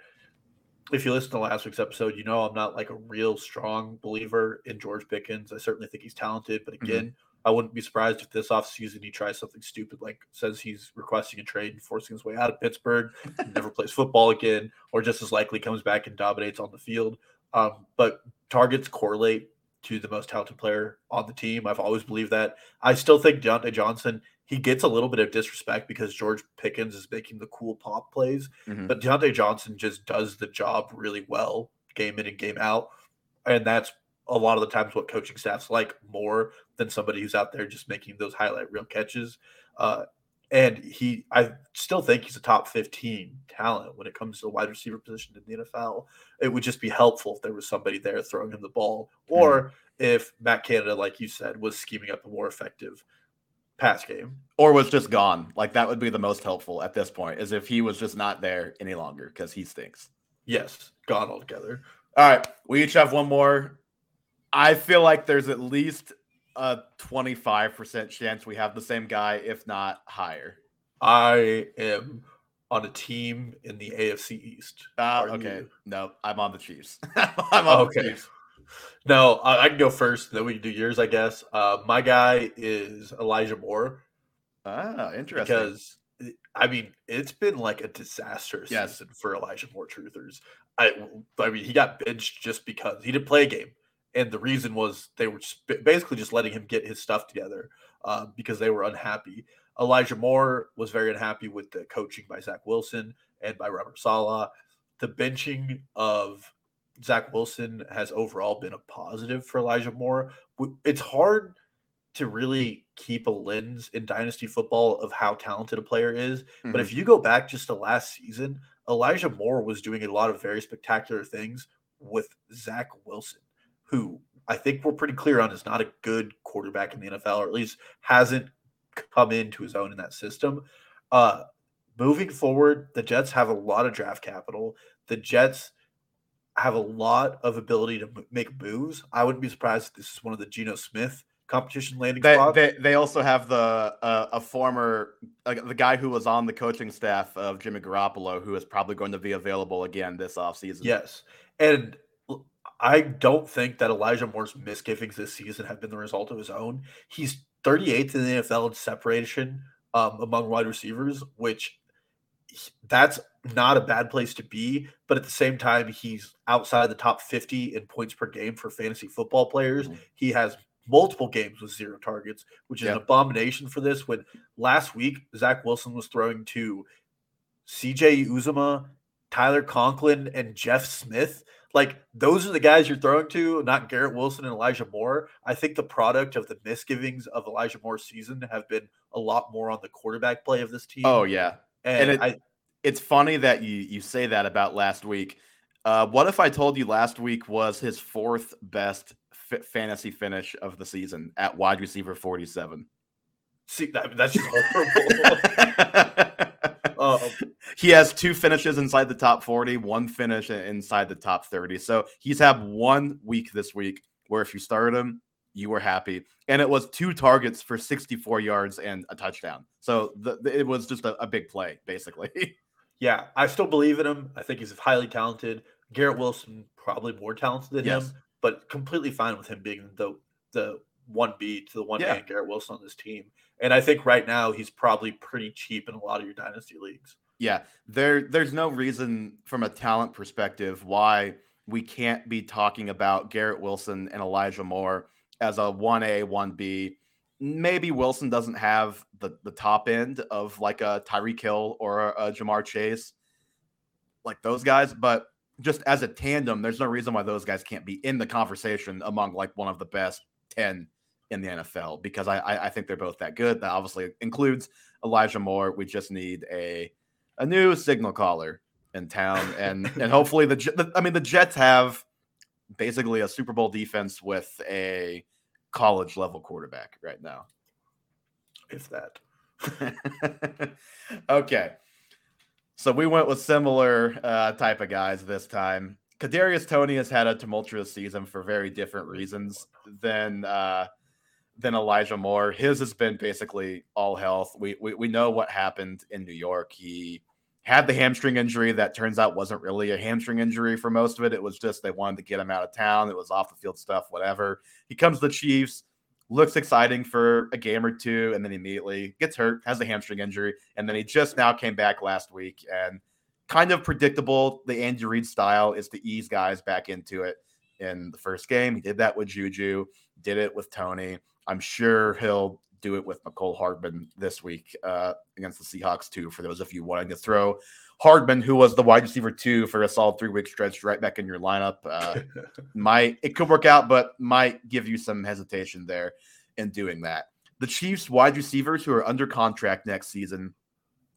If you listen to last week's episode, you know I'm not like a real strong believer in George Pickens. I certainly think he's talented, but mm-hmm. again, mm-hmm. I wouldn't be surprised if this offseason he tries something stupid like says he's requesting a trade and forcing his way out of Pittsburgh, never plays football again, or just as likely comes back and dominates on the field. Um, but targets correlate to the most talented player on the team. I've always believed that. I still think Diontae Johnson, he gets a little bit of disrespect because George Pickens is making the cool pop plays, mm-hmm. but Diontae Johnson just does the job really well, game in and game out. And that's a lot of the times what coaching staffs like more than somebody who's out there just making those highlight real catches. Uh, and he, I still think he's a top 15 talent when it comes to the wide receiver position in the NFL. It would just be helpful if there was somebody there throwing him the ball, or mm-hmm. if Matt Canada, like you said, was scheming up a more effective pass game, or was just gone. Like that would be the most helpful at this point, is if he was just not there any longer because he stinks. Yes, gone altogether. All right, we each have one more I feel like there's at least a 25% chance we have the same guy, if not higher. I am on a team in the AFC East. Uh, okay. You? No, I'm on the Chiefs. I'm on okay. the Chiefs. No, I, I, can go first. Then we can do yours, I guess. Uh, my guy is Elijah Moore. Ah, interesting. Because I mean, it's been like a disaster yes. season for Elijah Moore truthers. I, I mean, he got benched just because he didn't play a game and the reason was they were basically just letting him get his stuff together uh, because they were unhappy. Elijah Moore was very unhappy with the coaching by Zach Wilson and by Robert Saleh. The benching of Zach Wilson has overall been a positive for Elijah Moore. It's hard to really keep a lens in dynasty football of how talented a player is. Mm-hmm. But if you go back just to last season, Elijah Moore was doing a lot of very spectacular things with Zach Wilson, who I think we're pretty clear on is not a good quarterback in the NFL, or at least hasn't come into his own in that system. Uh, moving forward, the Jets have a lot of draft capital. The Jets have a lot of ability to m- make moves. I wouldn't be surprised if this is one of the Geno Smith competition landing they, spots. They, they also have the uh, a former uh, the guy who was on the coaching staff of Jimmy Garoppolo, who is probably going to be available again this offseason. Yes, and I don't think that Elijah Moore's misgivings this season have been the result of his own. He's 38th in the NFL in separation um, among wide receivers, which that's not a bad place to be. But at the same time, he's outside the top 50 in points per game for fantasy football players. Mm-hmm. He has multiple games with zero targets, which is an abomination for this. When last week Zach Wilson was throwing to CJ Uzomah, Tyler Conklin, and Jeff Smith. Like those are the guys you're throwing to, not Garrett Wilson and Elijah Moore. I think the product of the misgivings of Elijah Moore's season have been a lot more on the quarterback play of this team. Oh yeah, and, and it, I, it's funny that you you say that about last week. Uh, what if I told you last week was his fourth best f- fantasy finish of the season at wide receiver 47? See, that, that's just horrible. um, he has two finishes inside the top 40, one finish inside the top 30. So he's had one week this week where if you started him, you were happy. And it was two targets for 64 yards and a touchdown. So the, the, it was just a, a big play, basically. yeah, I still believe in him. I think he's highly talented. Garrett Wilson probably more talented than yes. him, but completely fine with him being the the one B to the one yeah. man Garrett Wilson on this team. And I think right now he's probably pretty cheap in a lot of your dynasty leagues. Yeah, there there's no reason from a talent perspective why we can't be talking about Garrett Wilson and Elijah Moore as a 1A, 1B. Maybe Wilson doesn't have the, the top end of like a Tyreek Hill or a, a Ja'Marr Chase, like those guys, but just as a tandem, there's no reason why those guys can't be in the conversation among like one of the best 10 in the NFL because I, I, I think they're both that good. That obviously includes Elijah Moore. We just need a a new signal caller in town, and and hopefully the, the I mean the Jets have basically a Super Bowl defense with a college level quarterback right now. If that. okay. So we went with similar uh, type of guys this time. Kadarius Toney has had a tumultuous season for very different reasons than uh, than Elijah Moore. His has been basically all health. We, we we know what happened in New York. He had the hamstring injury that turns out wasn't really a hamstring injury for most of it. It was just they wanted to get him out of town. It was off the field stuff, whatever. He comes to the Chiefs, looks exciting for a game or two, and then immediately gets hurt, has a hamstring injury, and then he just now came back last week and kind of predictable. The Andy Reid style is to ease guys back into it in the first game. He did that with Juju, did it with Toney. I'm sure he'll do it with Mecole Hardman this week uh, against the Seahawks too. For those of you wanting to throw Hardman, who was the wide receiver two for a solid three week stretch, right back in your lineup, uh, might it could work out, but might give you some hesitation there in doing that. The Chiefs wide receivers who are under contract next season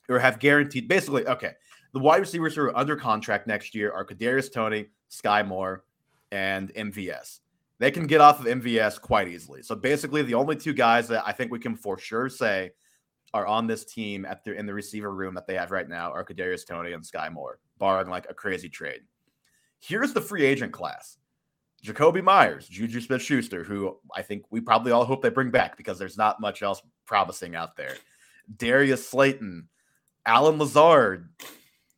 or have guaranteed basically okay. The wide receivers who are under contract next year are Kadarius Toney, Sky Moore, and MVS they can get off of MVS quite easily. So basically, the only two guys that I think we can for sure say are on this team at the in the receiver room that they have right now are Kadarius Toney and Sky Moore, barring like a crazy trade. Here's the free agent class: Jakobi Meyers, Juju Smith-Schuster, who I think we probably all hope they bring back because there's not much else promising out there. Darius Slayton, Allen Lazard,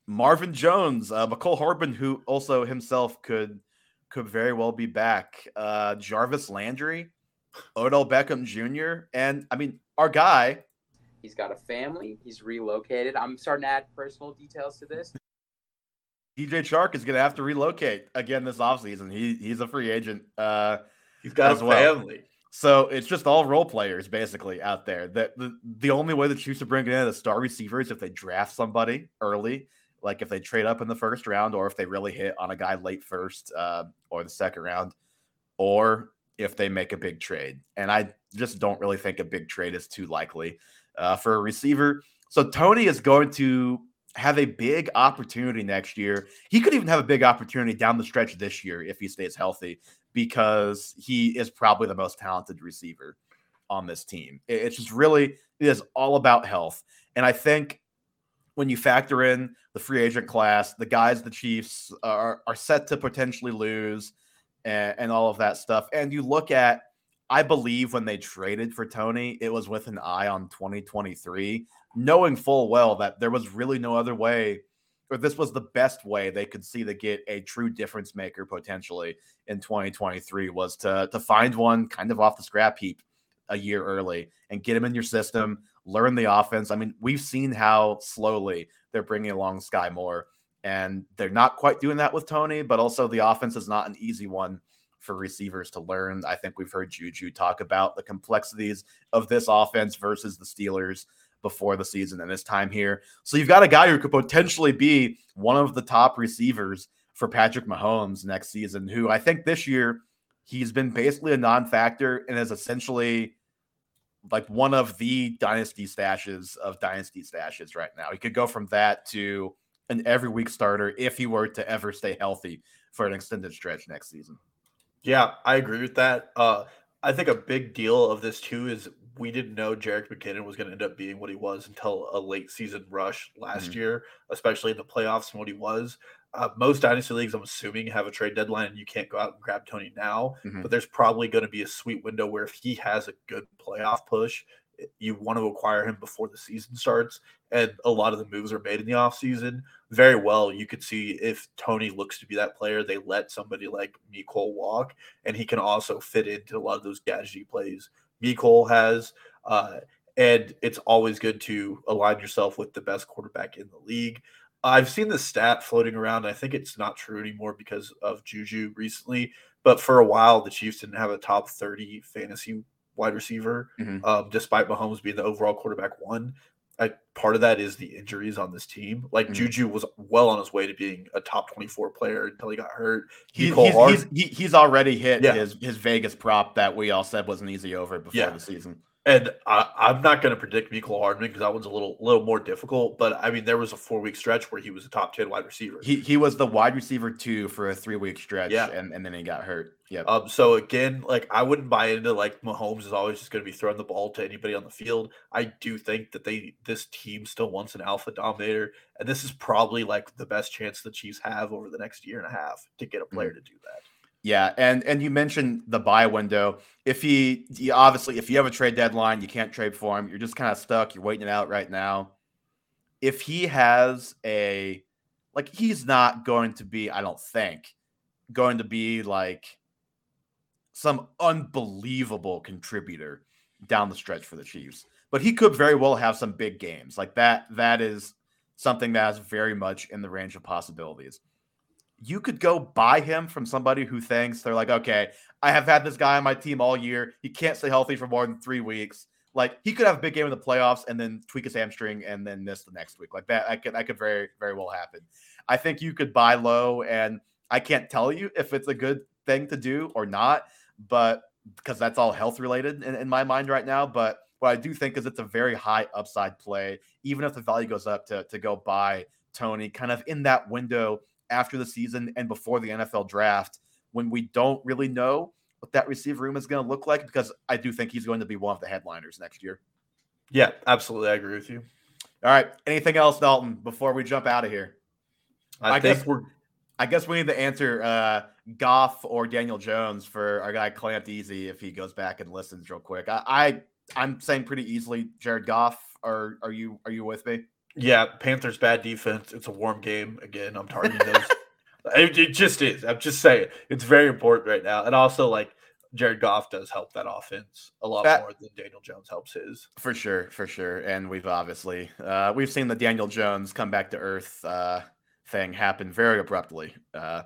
Marvin Jones, uh, Mecole Hardman, who also himself could could very well be back. Uh, Jarvis Landry, Odell Beckham Jr., and I mean, our guy. He's got a family. He's relocated. I'm starting to add personal details to this. DJ Chark is going to have to relocate again this offseason. He he's a free agent. Uh, he's got a well. family. So it's just all role players basically out there. That the, the only way the Chiefs are bringing in a star receiver is if they draft somebody early, like if they trade up in the first round, or if they really hit on a guy late first uh, or the second round, or if they make a big trade. And I just don't really think a big trade is too likely uh, for a receiver. So Toney is going to have a big opportunity next year. He could even have a big opportunity down the stretch this year if he stays healthy because he is probably the most talented receiver on this team. It's just really it is all about health. And I think when you factor in the free agent class, the guys the Chiefs uh, are, are set to potentially lose and, and all of that stuff, and you look at I believe when they traded for Toney, it was with an eye on 2023, knowing full well that there was really no other way, or this was the best way they could see to get a true difference maker potentially in 2023 was to to find one kind of off the scrap heap a year early and get him in your system, learn the offense. I mean, we've seen how slowly they're bringing along Skyy Moore, and they're not quite doing that with Toney, but also the offense is not an easy one for receivers to learn. I think we've heard Juju talk about the complexities of this offense versus the Steelers before the season and this time here. So you've got a guy who could potentially be one of the top receivers for Patrick Mahomes next season, who I think this year he's been basically a non-factor and is essentially like one of the dynasty stashes of dynasty stashes right now. He could go from that to an every week starter if he were to ever stay healthy for an extended stretch next season. Yeah, I agree with that. Uh, I think a big deal of this too is we didn't know Jerick McKinnon was going to end up being what he was until a late season rush last mm-hmm. year, especially in the playoffs and what he was. Uh, most dynasty leagues, I'm assuming, have a trade deadline and you can't go out and grab Toney now. Mm-hmm. But there's probably going to be a sweet window where if he has a good playoff push, you want to acquire him before the season starts. And a lot of the moves are made in the offseason. Very well, you could see if Toney looks to be that player, they let somebody like Mecole walk, and he can also fit into a lot of those gadgety plays Mecole has. Uh, and it's always good to align yourself with the best quarterback in the league. I've seen the stat floating around. I think it's not true anymore because of Juju recently. But for a while, the Chiefs didn't have a top 30 fantasy wide receiver, mm-hmm. um, despite Mahomes being the overall quarterback one. I, part of that is the injuries on this team. Like mm-hmm. Juju was well on his way to being a top 24 player until he got hurt. He, he's, he's, he's, already hit yeah. his, his Vegas prop that we all said was an easy over before yeah. the season. And I, am not going to predict Mecole Hardman because that one's a little little more difficult. But I mean, there was a four week stretch where he was a top ten wide receiver. He he was the wide receiver two for a three week stretch, yeah. and, and then he got hurt. Yeah. Um. So again, like I wouldn't buy into like Mahomes is always just going to be throwing the ball to anybody on the field. I do think that they this team still wants an alpha dominator, and this is probably like the best chance the Chiefs have over the next year and a half to get a player mm-hmm. to do that. Yeah, and and you mentioned the buy window. If he, he obviously if you have a trade deadline, you can't trade for him. You're just kind of stuck. You're waiting it out right now. If he has a like he's not going to be, I don't think, going to be like some unbelievable contributor down the stretch for the Chiefs. But he could very well have some big games. Like that that is something that is very much in the range of possibilities you could go buy him from somebody who thinks they're like, okay, I have had this guy on my team all year. He can't stay healthy for more than three weeks. Like he could have a big game in the playoffs and then tweak his hamstring and then miss the next week. Like that, I could, that could very, very well happen. I think you could buy low, and I can't tell you if it's a good thing to do or not, but because that's all health related in, in my mind right now. But what I do think is it's a very high upside play, even if the value goes up to to go buy Toney kind of in that window after the season and before the NFL draft when we don't really know what that receiver room is going to look like because I do think he's going to be one of the headliners next year. Yeah, absolutely. I agree with you. All right. Anything else, Dalton, before we jump out of here? I, I guess we're. I guess we need to answer uh, Goff or Daniel Jones for our guy Clint Easy if he goes back and listens real quick. I, I am saying pretty easily Jared Goff. Are are you are you with me? Yeah, Panthers bad defense. It's a warm game again. I'm targeting those. it, it, just is. I'm just saying it's very important right now, and also like Jared Goff does help that offense a lot that, more than Daniel Jones helps his. For sure, for sure. And we've obviously uh, we've seen the Daniel Jones come back to earth uh, thing happen very abruptly uh,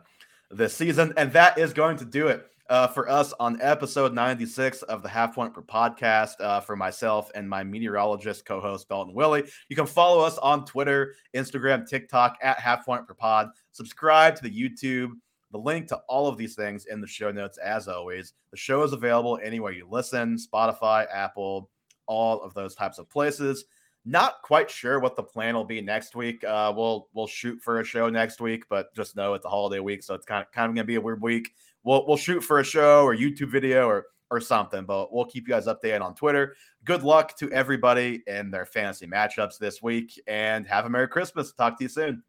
this season, and that is going to do it uh, for us on episode 96 of the Half Point per podcast uh, for myself and my meteorologist co host, Belton Willie. You can follow us on Twitter, Instagram, TikTok at Half Point per pod. Subscribe to the YouTube. The link to all of these things in the show notes, as always. The show is available anywhere you listen Spotify, Apple, all of those types of places. Not quite sure what the plan will be next week. Uh, we'll we'll shoot for a show next week, but just know it's a holiday week, so it's kind of kind of gonna be a weird week we'll we'll shoot for a show or YouTube video or or something, but we'll keep you guys updated on Twitter. Good luck to everybody in their fantasy matchups this week and have a Merry Christmas. Talk to you soon.